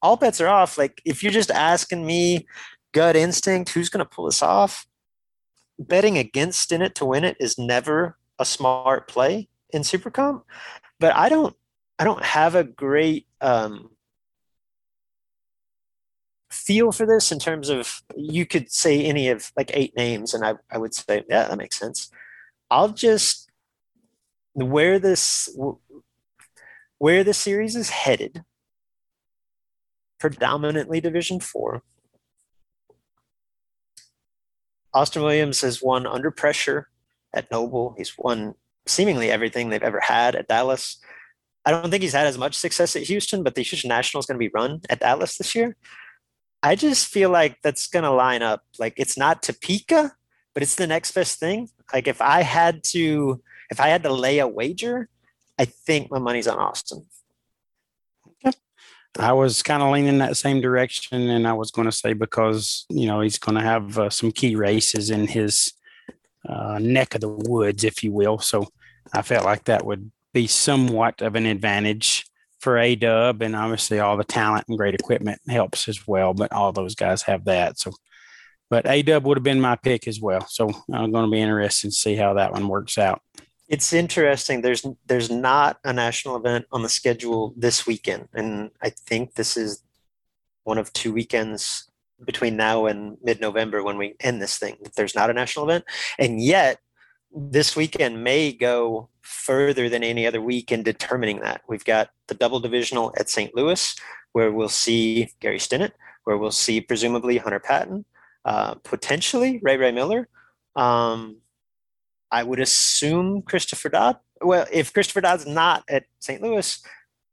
all bets are off. Like if you're just asking me, gut instinct, who's going to pull this off? Betting against in it to win it is never a smart play in Supercomp. But I don't, I don't have a great um, feel for this in terms of you could say any of like eight names and I, I would say yeah that makes sense. I'll just where this where the series is headed predominantly division four austin williams has won under pressure at noble. He's won seemingly everything they've ever had at dallas. I don't think he's had as much success at houston but the houston national is going to be run at dallas this year I just feel like that's going to line up. Like it's not Topeka, but it's the next best thing. Like if I had to, if I had to lay a wager, I think my money's on Austin. I was kind of leaning that same direction, and I was going to say because you know he's going to have uh, some key races in his uh, neck of the woods, if you will. So I felt like that would be somewhat of an advantage for A Dub, and obviously all the talent and great equipment helps as well. But all those guys have that. So, but A Dub would have been my pick as well. So I'm going to be interested to see how that one works out. It's interesting. There's there's not a national event on the schedule this weekend, and I think this is one of two weekends between now and mid-November when we end this thing. There's not a national event, and yet this weekend may go further than any other week in determining that. We've got the double divisional at St. Louis, where we'll see Gary Stinnett, where we'll see presumably Hunter Patton, uh, potentially Ray Ray Miller. Um, I would assume Christopher Dodd. Well, if Christopher Dodd's not at St. Louis,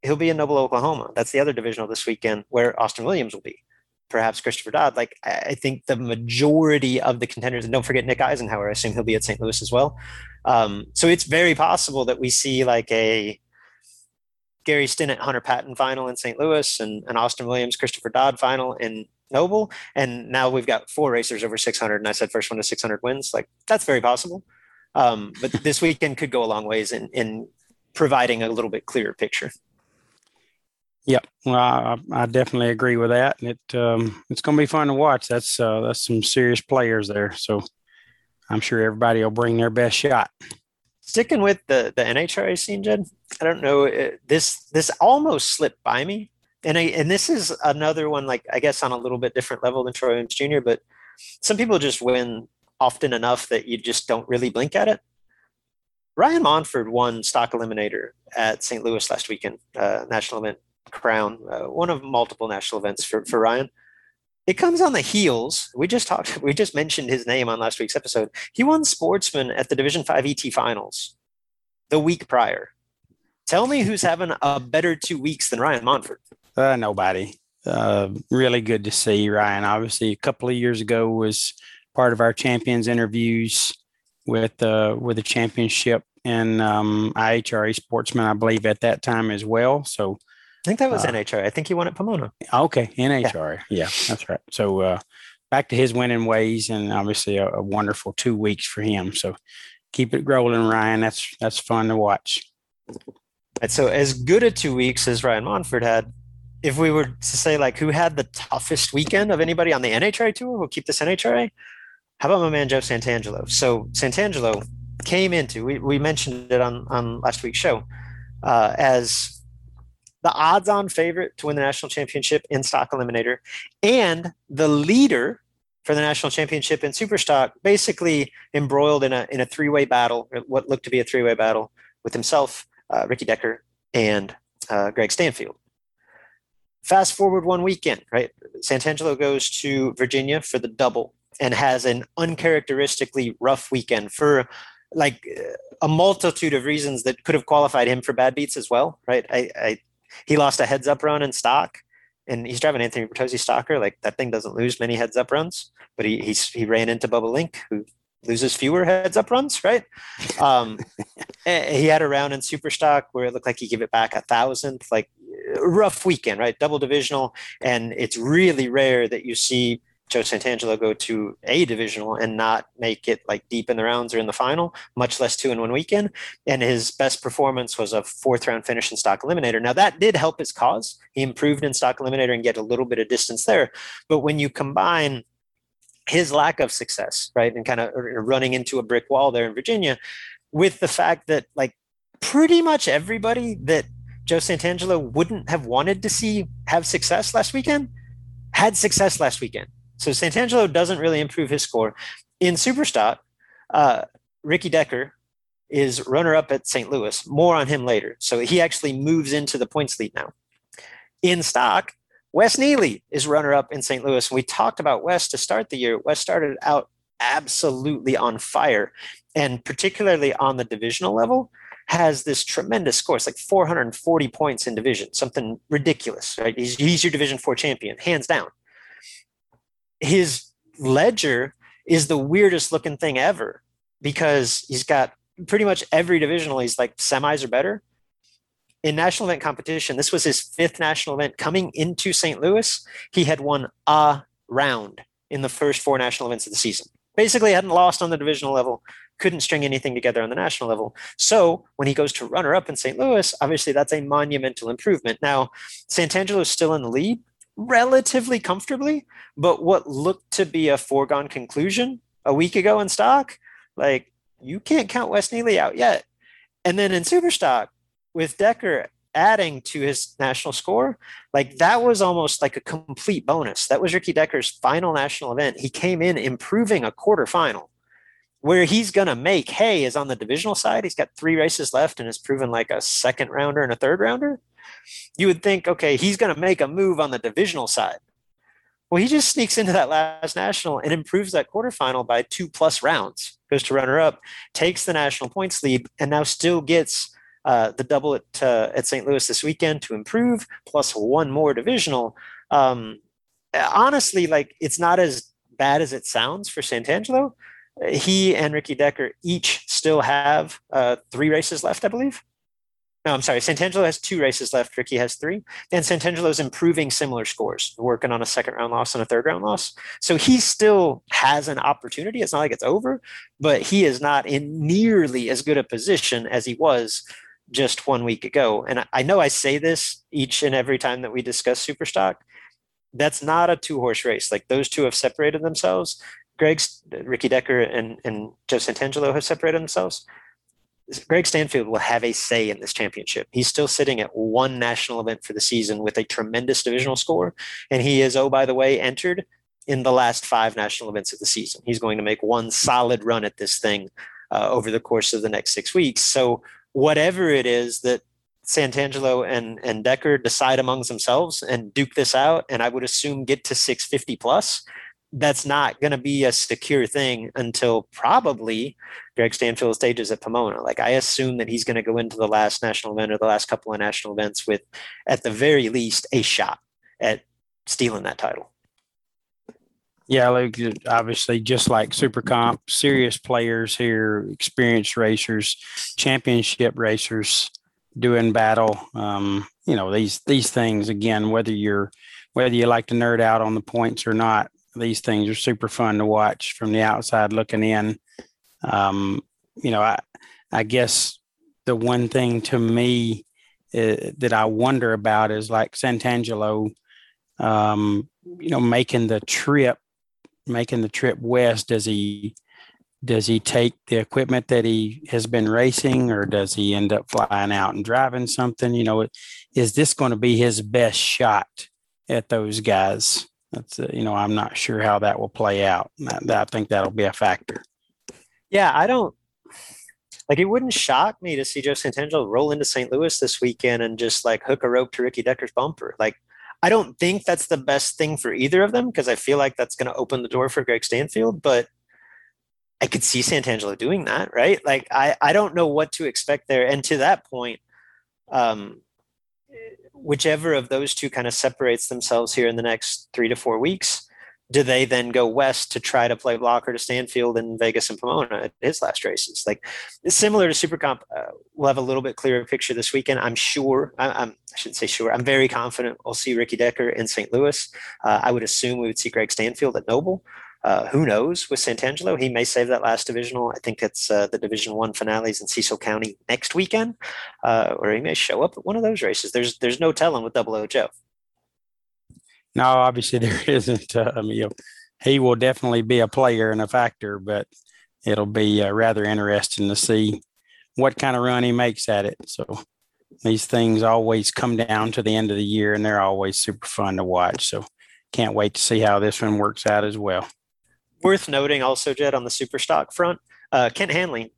he'll be in Noble, Oklahoma. That's the other divisional this weekend where Austin Williams will be. Perhaps Christopher Dodd. Like I think the majority of the contenders, and don't forget Nick Eisenhower. I assume he'll be at St. Louis as well. Um, so it's very possible that we see like a Gary Stinnett Hunter Patton final in St. Louis and an Austin Williams Christopher Dodd final in Noble. And now we've got four racers over 600. And I said first one to 600 wins. Like that's very possible. Um, but this weekend could go a long ways in, in providing a little bit clearer picture. Yep, well, I, I definitely agree with that. And it um, it's going to be fun to watch. That's uh, that's some serious players there. So I'm sure everybody will bring their best shot. Sticking with the the NHRA scene, Jed. I don't know. Uh, this this almost slipped by me, and I and this is another one like I guess on a little bit different level than Troy Williams Jr. But some people just win often enough that you just don't really blink at it. Ryan Monford won stock eliminator at St. Louis last weekend, uh, national event crown, uh, one of multiple national events for, for Ryan. It comes on the heels. We just talked, (laughs) we just mentioned his name on last week's episode. He won sportsman at the Division 5 ET finals the week prior. Tell me who's having a better two weeks than Ryan Monford. Uh, nobody. Uh, really good to see Ryan. Obviously, a couple of years ago was part of our champions interviews with uh, with the championship and um, IHRA Sportsman, I believe, at that time as well. So I think that was uh, NHRA. I think he won at Pomona. Okay, NHRA. Yeah, yeah that's right. So uh, back to his winning ways, and obviously a, a, wonderful two weeks for him. So keep it rolling, Ryan. That's that's fun to watch. Right, so as good a two weeks as Ryan Monford had, if we were to say like who had the toughest weekend of anybody on the NHRA tour, we'll keep this NHRA. How about my man Joe Santangelo? So Santangelo came into we, we mentioned it on on last week's show uh, as the odds-on favorite to win the national championship in stock eliminator, and the leader for the national championship in superstock, basically embroiled in a in a three-way battle, what looked to be a three-way battle with himself, uh, Ricky Decker, and uh, Greg Stanfield. Fast forward one weekend, right? Santangelo goes to Virginia for the double and has an uncharacteristically rough weekend for like a multitude of reasons that could have qualified him for bad beats as well, right? I, I he lost a heads up run in stock, and he's driving Anthony Bertozzi Stalker. Like that thing doesn't lose many heads up runs, but he he's, he ran into Bubba Link, who loses fewer heads up runs, right? Um, (laughs) he had a round in super stock where it looked like he gave it back a thousandth, like rough weekend, right? Double divisional, and it's really rare that you see Joe Santangelo go to a divisional and not make it like deep in the rounds or in the final, much less two in one weekend. And his best performance was a fourth round finish in stock eliminator. Now that did help his cause. He improved in stock eliminator and get a little bit of distance there. But when you combine his lack of success, right, and kind of running into a brick wall there in Virginia, with the fact that like pretty much everybody that Joe Santangelo wouldn't have wanted to see have success last weekend had success last weekend. So Santangelo doesn't really improve his score. In Superstock, uh, Ricky Decker is runner up at St. Louis. More on him later. So he actually moves into the points lead now. In stock, Wes Neely is runner up in St. Louis. We talked about Wes to start the year. Wes started out absolutely on fire, and particularly on the divisional level, has this tremendous score. It's like 440 points in division, something ridiculous, right? He's, he's your Division Four champion, hands down his ledger is the weirdest looking thing ever because he's got pretty much every divisional he's like semis or better. In national event competition this was his fifth national event coming into st louis. He had won a round in the first four national events of the season. Basically hadn't lost on the divisional level couldn't string anything together on the national level. So when he goes to runner up in st louis obviously that's a monumental improvement. Now santangelo is still in the lead relatively comfortably, but what looked to be a foregone conclusion a week ago in stock, like you can't count Wes Neely out yet. And then in super stock with Decker adding to his national score, like that was almost like a complete bonus. That was Ricky Decker's final national event. He came in improving a quarterfinal. Where he's going to make hay is on the divisional side. He's got three races left and has proven like a second rounder and a third rounder you would think, okay, he's going to make a move on the divisional side. Well, he just sneaks into that last national and improves that quarterfinal by two plus rounds. Goes to runner up, takes the national points lead, and now still gets uh, the double at uh, at St. Louis this weekend to improve, plus one more divisional. Um, honestly, like it's not as bad as it sounds for Santangelo. He and Ricky Decker each still have uh, three races left, I believe. No, I'm sorry. Santangelo has two races left. Ricky has three. And Santangelo's improving similar scores, working on a second round loss and a third round loss. So he still has an opportunity. It's not like it's over, but he is not in nearly as good a position as he was just one week ago. And I know I say this each and every time that we discuss Superstock. That's not a two horse race. Like those two have separated themselves. Greg's Ricky Decker and, and Joe Santangelo have separated themselves. Greg Stanfield will have a say in this championship. He's still sitting at one national event for the season with a tremendous divisional score. And he is, oh, by the way, entered in the last five national events of the season. He's going to make one solid run at this thing uh, over the course of the next six weeks. So, whatever it is that Santangelo and, and Decker decide amongst themselves and duke this out, and I would assume get to 650 plus, that's not going to be a secure thing until probably Greg Stanfield stages at Pomona. Like I assume that he's going to go into the last national event or the last couple of national events with, at the very least, a shot at stealing that title. Yeah, like obviously, just like Super Comp, serious players here, experienced racers, championship racers doing battle. Um, you know these these things again. Whether you're whether you like to nerd out on the points or not, these things are super fun to watch from the outside looking in. Um, you know, I I guess the one thing to me uh, that I wonder about is like Santangelo, um, you know, making the trip, making the trip west. Does he does he take the equipment that he has been racing, or does he end up flying out and driving something? You know, is this going to be his best shot at those guys? That's uh, you know i'm not sure how that will play out. That, that, i think that'll be a factor. Yeah i don't like it wouldn't shock me to see joe santangelo roll into st louis this weekend and just like hook a rope to ricky decker's bumper. Like i don't think that's the best thing for either of them because i feel like that's going to open the door for greg stanfield but i could see santangelo doing that right? Like i i don't know what to expect there. And to that point um whichever of those two kind of separates themselves here in the next three to four weeks, do they then go west to try to play blocker to Stanfield in Vegas and Pomona at his last races? Like similar to Supercomp, uh, we'll have a little bit clearer picture this weekend. I'm sure. I, I'm, I shouldn't say sure. I'm very confident we'll see Ricky Decker in St. Louis. Uh, I would assume we would see Greg Stanfield at Noble. Uh, who knows with Santangelo? He may save that last divisional. I think it's uh, the Division One finales in Cecil County next weekend, uh, or he may show up at one of those races. There's there's no telling with Double O Joe. No, obviously (laughs) there isn't. Uh, I mean, you know, he will definitely be a player and a factor, but it'll be uh, rather interesting to see what kind of run he makes at it. So these things always come down to the end of the year, and they're always super fun to watch. So can't wait to see how this one works out as well. Worth noting also, Jed, on the super stock front, uh, Kent Hanley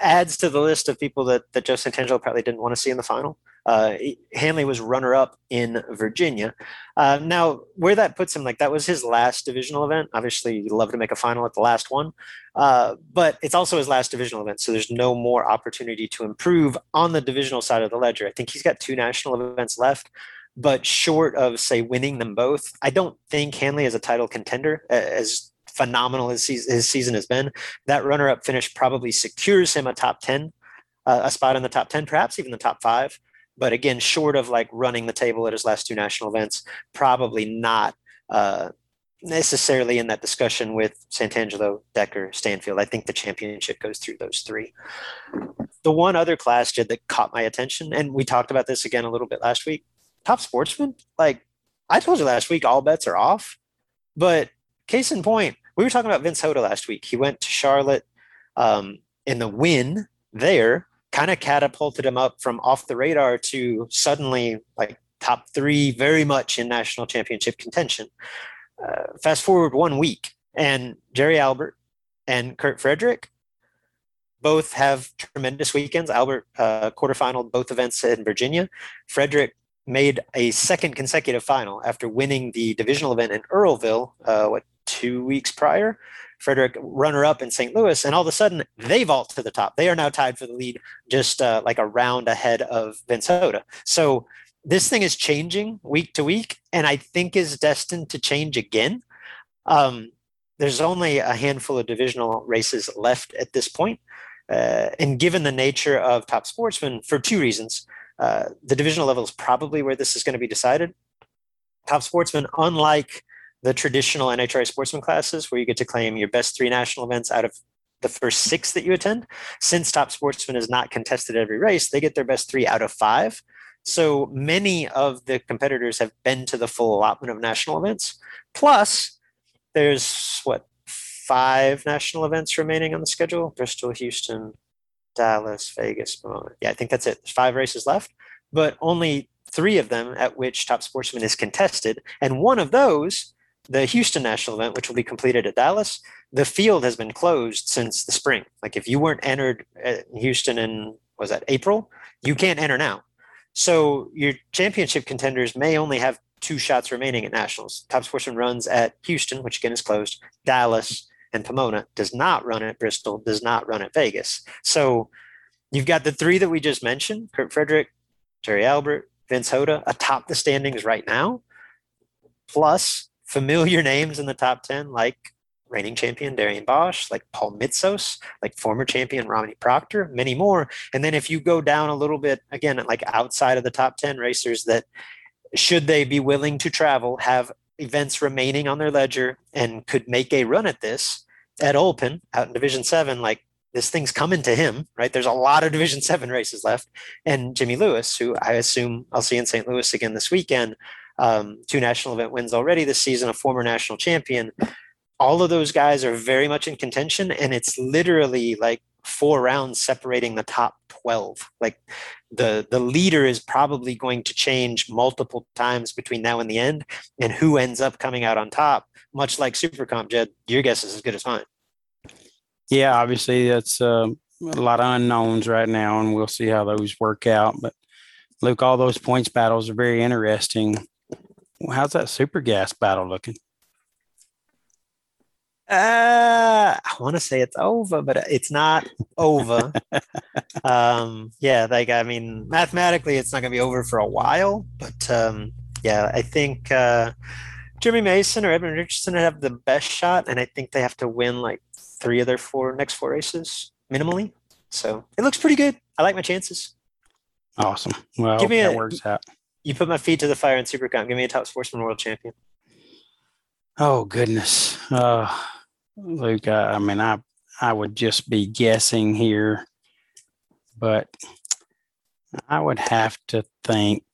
adds to the list of people that, that Joe Santangelo probably didn't want to see in the final. Uh, Hanley was runner up in Virginia. Uh, now, where that puts him, like that was his last divisional event. Obviously, you'd love to make a final at the last one, uh, but it's also his last divisional event. So there's no more opportunity to improve on the divisional side of the ledger. I think he's got two national events left. But short of, say, winning them both, I don't think Hanley is a title contender as phenomenal his his season has been. That runner up finish probably secures him a top 10, uh, a spot in the top 10, perhaps even the top five. But again, short of like running the table at his last two national events, probably not uh, necessarily in that discussion with Santangelo, Decker, Stanfield. I think the championship goes through those three. The one other class, Jed, that caught my attention, and we talked about this again a little bit last week top sportsman. Like I told you last week, all bets are off. But case in point, we were talking about Vince Hoda last week. He went to Charlotte um, in the win there, kind of catapulted him up from off the radar to suddenly like top three, very much in national championship contention. Uh, fast forward one week, and Jerry Albert and Kurt Frederick both have tremendous weekends. Albert uh, both events in Virginia. Frederick made a second consecutive final after winning the divisional event in Earlville, uh, what, two weeks prior? Frederick runner up in St. Louis, and all of a sudden they vault to the top. They are now tied for the lead, just uh, like a round ahead of Vince Hoda. So this thing is changing week to week, and I think is destined to change again. Um, there's only a handful of divisional races left at this point. Uh, and given the nature of top sportsmen, for two reasons, uh, the divisional level is probably where this is going to be decided. Top sportsmen, unlike the traditional NHRA sportsman classes, where you get to claim your best three national events out of the first six that you attend, since top sportsman is not contested every race, they get their best three out of five. So many of the competitors have been to the full allotment of national events. Plus, there's what five national events remaining on the schedule: Bristol, Houston, Dallas, Vegas. Yeah, I think that's it. There's five races left, but only three of them at which Top Sportsman is contested, and one of those, the Houston national event, which will be completed at Dallas, the field has been closed since the spring. Like if you weren't entered at Houston in was that April, you can't enter now. So your championship contenders may only have two shots remaining at nationals. Top Sportsman runs at Houston, which again is closed, Dallas, and Pomona does not run at Bristol, does not run at Vegas. So you've got the three that we just mentioned Kurt Frederick, Terry Albert, Vince Hoda atop the standings right now, plus familiar names in the top 10 like reigning champion Darian Bosch, like Paul Mitsos, like former champion Romney Proctor, many more. And then if you go down a little bit, again, like outside of the top 10 racers that should they be willing to travel, have events remaining on their ledger and could make a run at this. at Olpen out in Division Seven, like this thing's coming to him, right? There's a lot of Division Seven races left, and Jimmy Lewis, who I assume I'll see in St. Louis again this weekend, um, two national event wins already this season, a former national champion. All of those guys are very much in contention, and it's literally like four rounds separating the top 12 like the the leader is probably going to change multiple times between now and the end and who ends up coming out on top much like super comp jed your guess is as good as mine. Yeah obviously that's uh, a lot of unknowns right now and we'll see how those work out but luke all those points battles are very interesting how's that super gas battle looking uh, I want to say it's over, but it's not over. (laughs) um, yeah, like I mean, mathematically, it's not going to be over for a while, but um, yeah, I think uh, Jimmy Mason or Edmund Richardson have the best shot, and I think they have to win like three of their four next four races minimally. So it looks pretty good. I like my chances. Awesome. Well, Give me that a, works out. You put my feet to the fire in Super Comp. Give me a top sportsman world champion. Oh goodness. Uh, Luke, I, I mean, I I would just be guessing here, but I would have to think.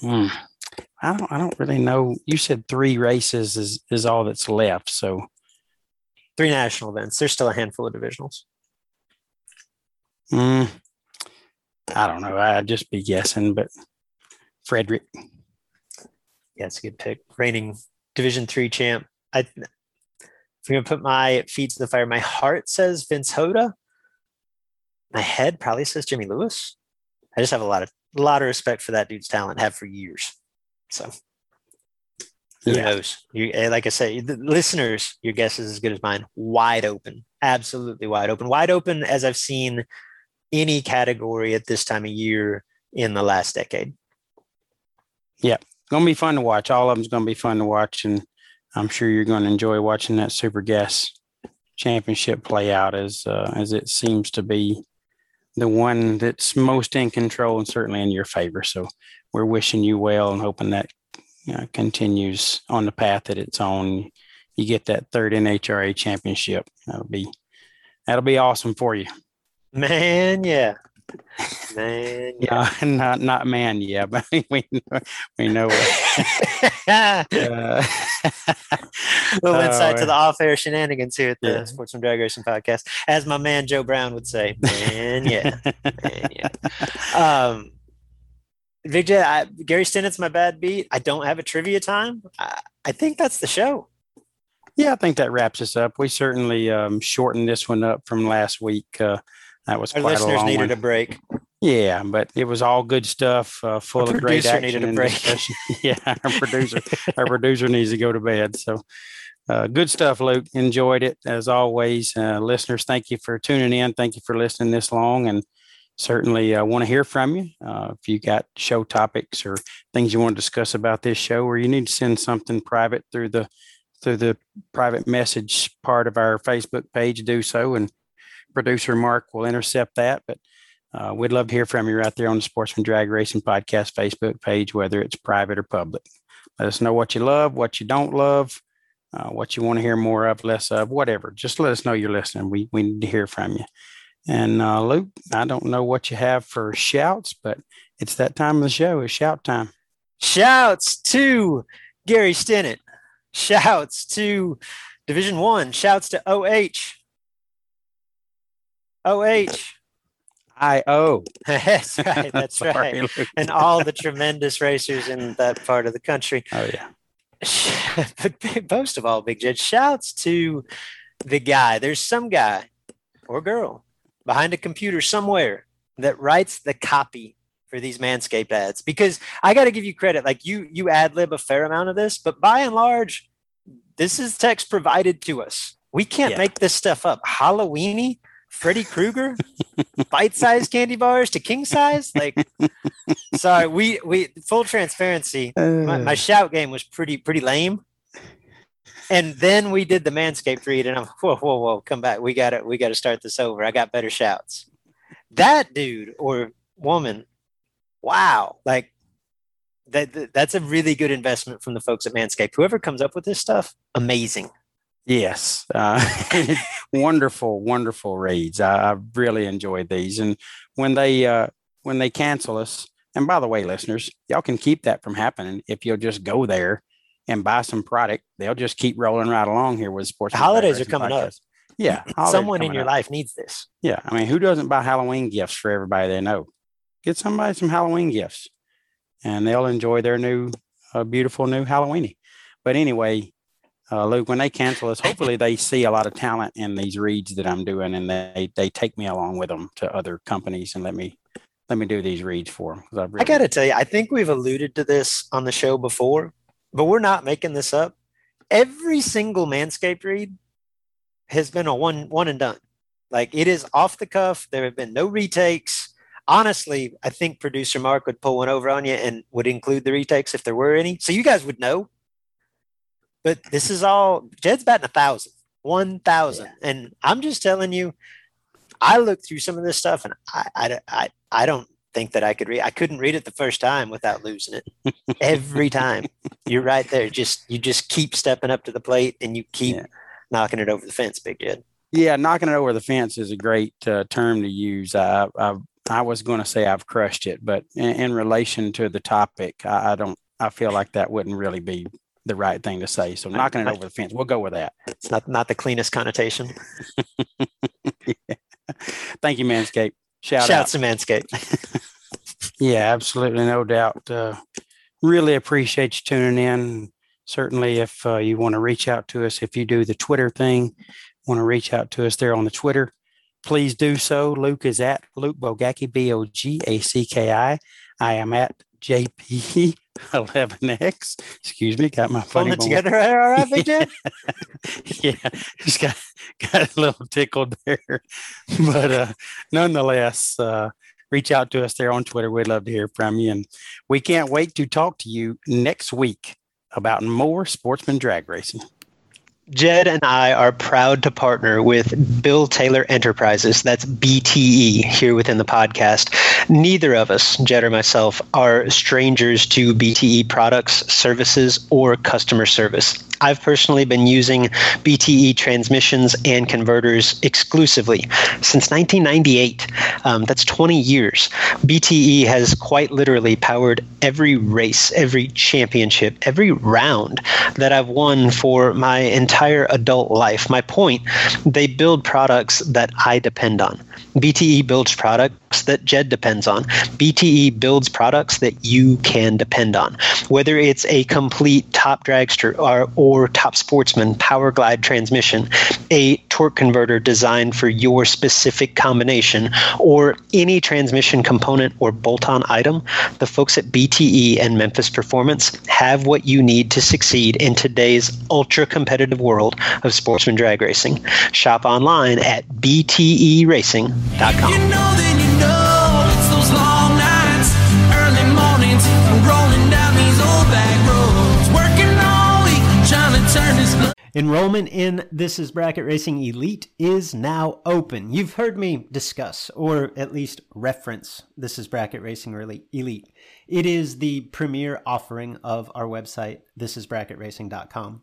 Hmm, I don't. I don't really know. You said three races is is all that's left. So three national events. There's still a handful of divisionals. Hmm. I don't know. I'd just be guessing, but Frederick. Yeah, it's a good pick. Reigning Division three champ. I, if I'm gonna put my feet to the fire, my heart says Vince Hoda. My head probably says Jimmy Lewis. I just have a lot of a lot of respect for that dude's talent. Have for years. So who yeah. knows? You, eh, like I say, the listeners, your guess is as good as mine. Wide open, absolutely wide open, wide open as I've seen any category at this time of year in the last decade. Yeah, to be fun to watch. All of them's to be fun to watch, and I'm sure you're to enjoy watching that Super Gas Championship play out as uh, as it seems to be the one that's most in control and certainly in your favor. So we're wishing you well and hoping that you know, continues on the path that it's on. You get that third NHRA championship. That'll be that'll be awesome for you. Man, yeah. Man, yeah, no, (laughs) not not man, yeah, (laughs) but we know, we know (laughs) it. uh, little oh, insight to the off-air shenanigans here at the yeah. Sportsman Drag Racing Podcast, as my man Joe Brown would say. Man, yeah, man, yeah. Um, Big J, I, Gary Stinnett's my bad beat. I don't have a trivia time. I, I think that's the show. Yeah, I think that wraps us up. We certainly um, shortened this one up from last week. Uh, that was our listeners a needed one. a break. Yeah, but it was all good stuff, uh, full Our of great action needed a break. (laughs) (laughs) yeah, our producer, our producer needs to go to bed. So, uh, good stuff, Luke. Enjoyed it as always. Uh, listeners, thank you for tuning in. Thank you for listening this long, and certainly uh, want to hear from you. Uh, if you got show topics or things you want to discuss about this show, or you need to send something private through the through the private message part of our Facebook page, do so, and producer Mark will intercept that. But uh, we'd love to hear from you right there on the Sportsman Drag Racing Podcast Facebook page, whether it's private or public. Let us know what you love, what you don't love, uh, what you want to hear more of, less of, whatever. Just let us know you're listening. We, we need to hear from you. And uh, Luke, I don't know what you have for shouts, but it's that time of the show. It's shout time. Shouts to Gary Stinnett. Shouts to Division One. Shouts to OH. OH. I O. (laughs) that's (laughs) right. That's Sorry, right. Luke. And all the tremendous racers in that part of the country. Oh yeah. (laughs) but most of all, Big Jed, shouts to the guy. There's some guy or girl behind a computer somewhere that writes the copy for these Manscaped ads. Because I got to give you credit. Like you, you ad lib a fair amount of this, but by and large, this is text provided to us. We can't Yeah. make this stuff up. Halloweeny, Freddy Krueger, bite-sized candy bars to king size. Like, sorry, we we full transparency my, my uh. shout game was pretty pretty lame. And then we did the Manscaped read, and I'm whoa whoa whoa, come back. We got it. we got to start this over. I got better shouts. That dude or woman, wow, like that, that that's a really good investment from the folks at Manscaped. Whoever comes up with this stuff, amazing. Yes, uh, (laughs) wonderful, wonderful reads. I, I really enjoyed these, and when they uh, when they cancel us, and by the way, listeners, y'all can keep that from happening if you'll just go there and buy some product. They'll just keep rolling right along here with sports. The holidays are coming up. Yeah, (laughs) Someone in your up. life needs this. Yeah, I mean, who doesn't buy Halloween gifts for everybody they know? Get somebody some Halloween gifts, and they'll enjoy their new, uh, beautiful new Halloweeny. But anyway, uh, Luke, when they cancel us, hopefully they see a lot of talent in these reads that I'm doing, and they they take me along with them to other companies and let me let me do these reads for them. I, I got to tell you, I think we've alluded to this on the show before, but we're not making this up. Every single Manscaped read has been a one one and done. Like it is off the cuff. There have been no retakes. Honestly, I think producer Mark would pull one over on you and would include the retakes if there were any. So you guys would know. But this is all Jed's batting a thousand, one thousand, and I'm just telling you. I looked through some of this stuff, and I, I, I, I don't think that I could read. I couldn't read it the first time without losing it. (laughs) Every time, you're right there. Just you just keep stepping up to the plate, and you keep Yeah. knocking it over the fence, Big Jed. yeah, knocking it over the fence is a great uh, term to use. I, I I was going to say I've crushed it, but in, in relation to the topic, I, I don't. I feel like that wouldn't really be the right thing to say. So knocking it over the fence, we'll go with that. It's not not the cleanest connotation. (laughs) Thank you, Manscaped. Shout out. Shouts to Manscaped. (laughs) Yeah, absolutely, no doubt. Uh, really appreciate you tuning in. Certainly, if uh, you want to reach out to us, if you do the Twitter thing, want to reach out to us there on the Twitter, please do so. Luke is at Luke Bogacki, B O G A C K I. I am at JP11X. Excuse me, got my funny Pulling it together, all right, Big yeah, just got got a little tickled there, (laughs) but uh, nonetheless, uh, reach out to us there on Twitter. We'd love to hear from you, and we can't wait to talk to you next week about more sportsman drag racing. Jed and I are proud to partner with Bill Taylor Enterprises, that's BTE, here within the podcast. Neither of us, Jed or myself, are strangers to BTE products, services, or customer service. I've personally been using BTE transmissions and converters exclusively since 1998. Um, that's 20 years. BTE has quite literally powered every race, every championship, every round that I've won for my entire entire adult life. My point, they build products that I depend on. BTE builds products that Jed depends on. BTE builds products that you can depend on. Whether it's a complete top dragster or, or top sportsman power glide transmission, a torque converter designed for your specific combination, or any transmission component or bolt on item, the folks at BTE and Memphis Performance have what you need to succeed in today's ultra competitive world of sportsman drag racing. Shop online at bteracing.com. You know, you know, it's those long nights, early mornings, rolling down these old back roads, working all week, trying to turn this. Enrollment in This is Bracket Racing Elite is now open. You've heard me discuss, or at least reference, This is Bracket Racing Elite. It is the premier offering of our website, thisisbracketracing.com.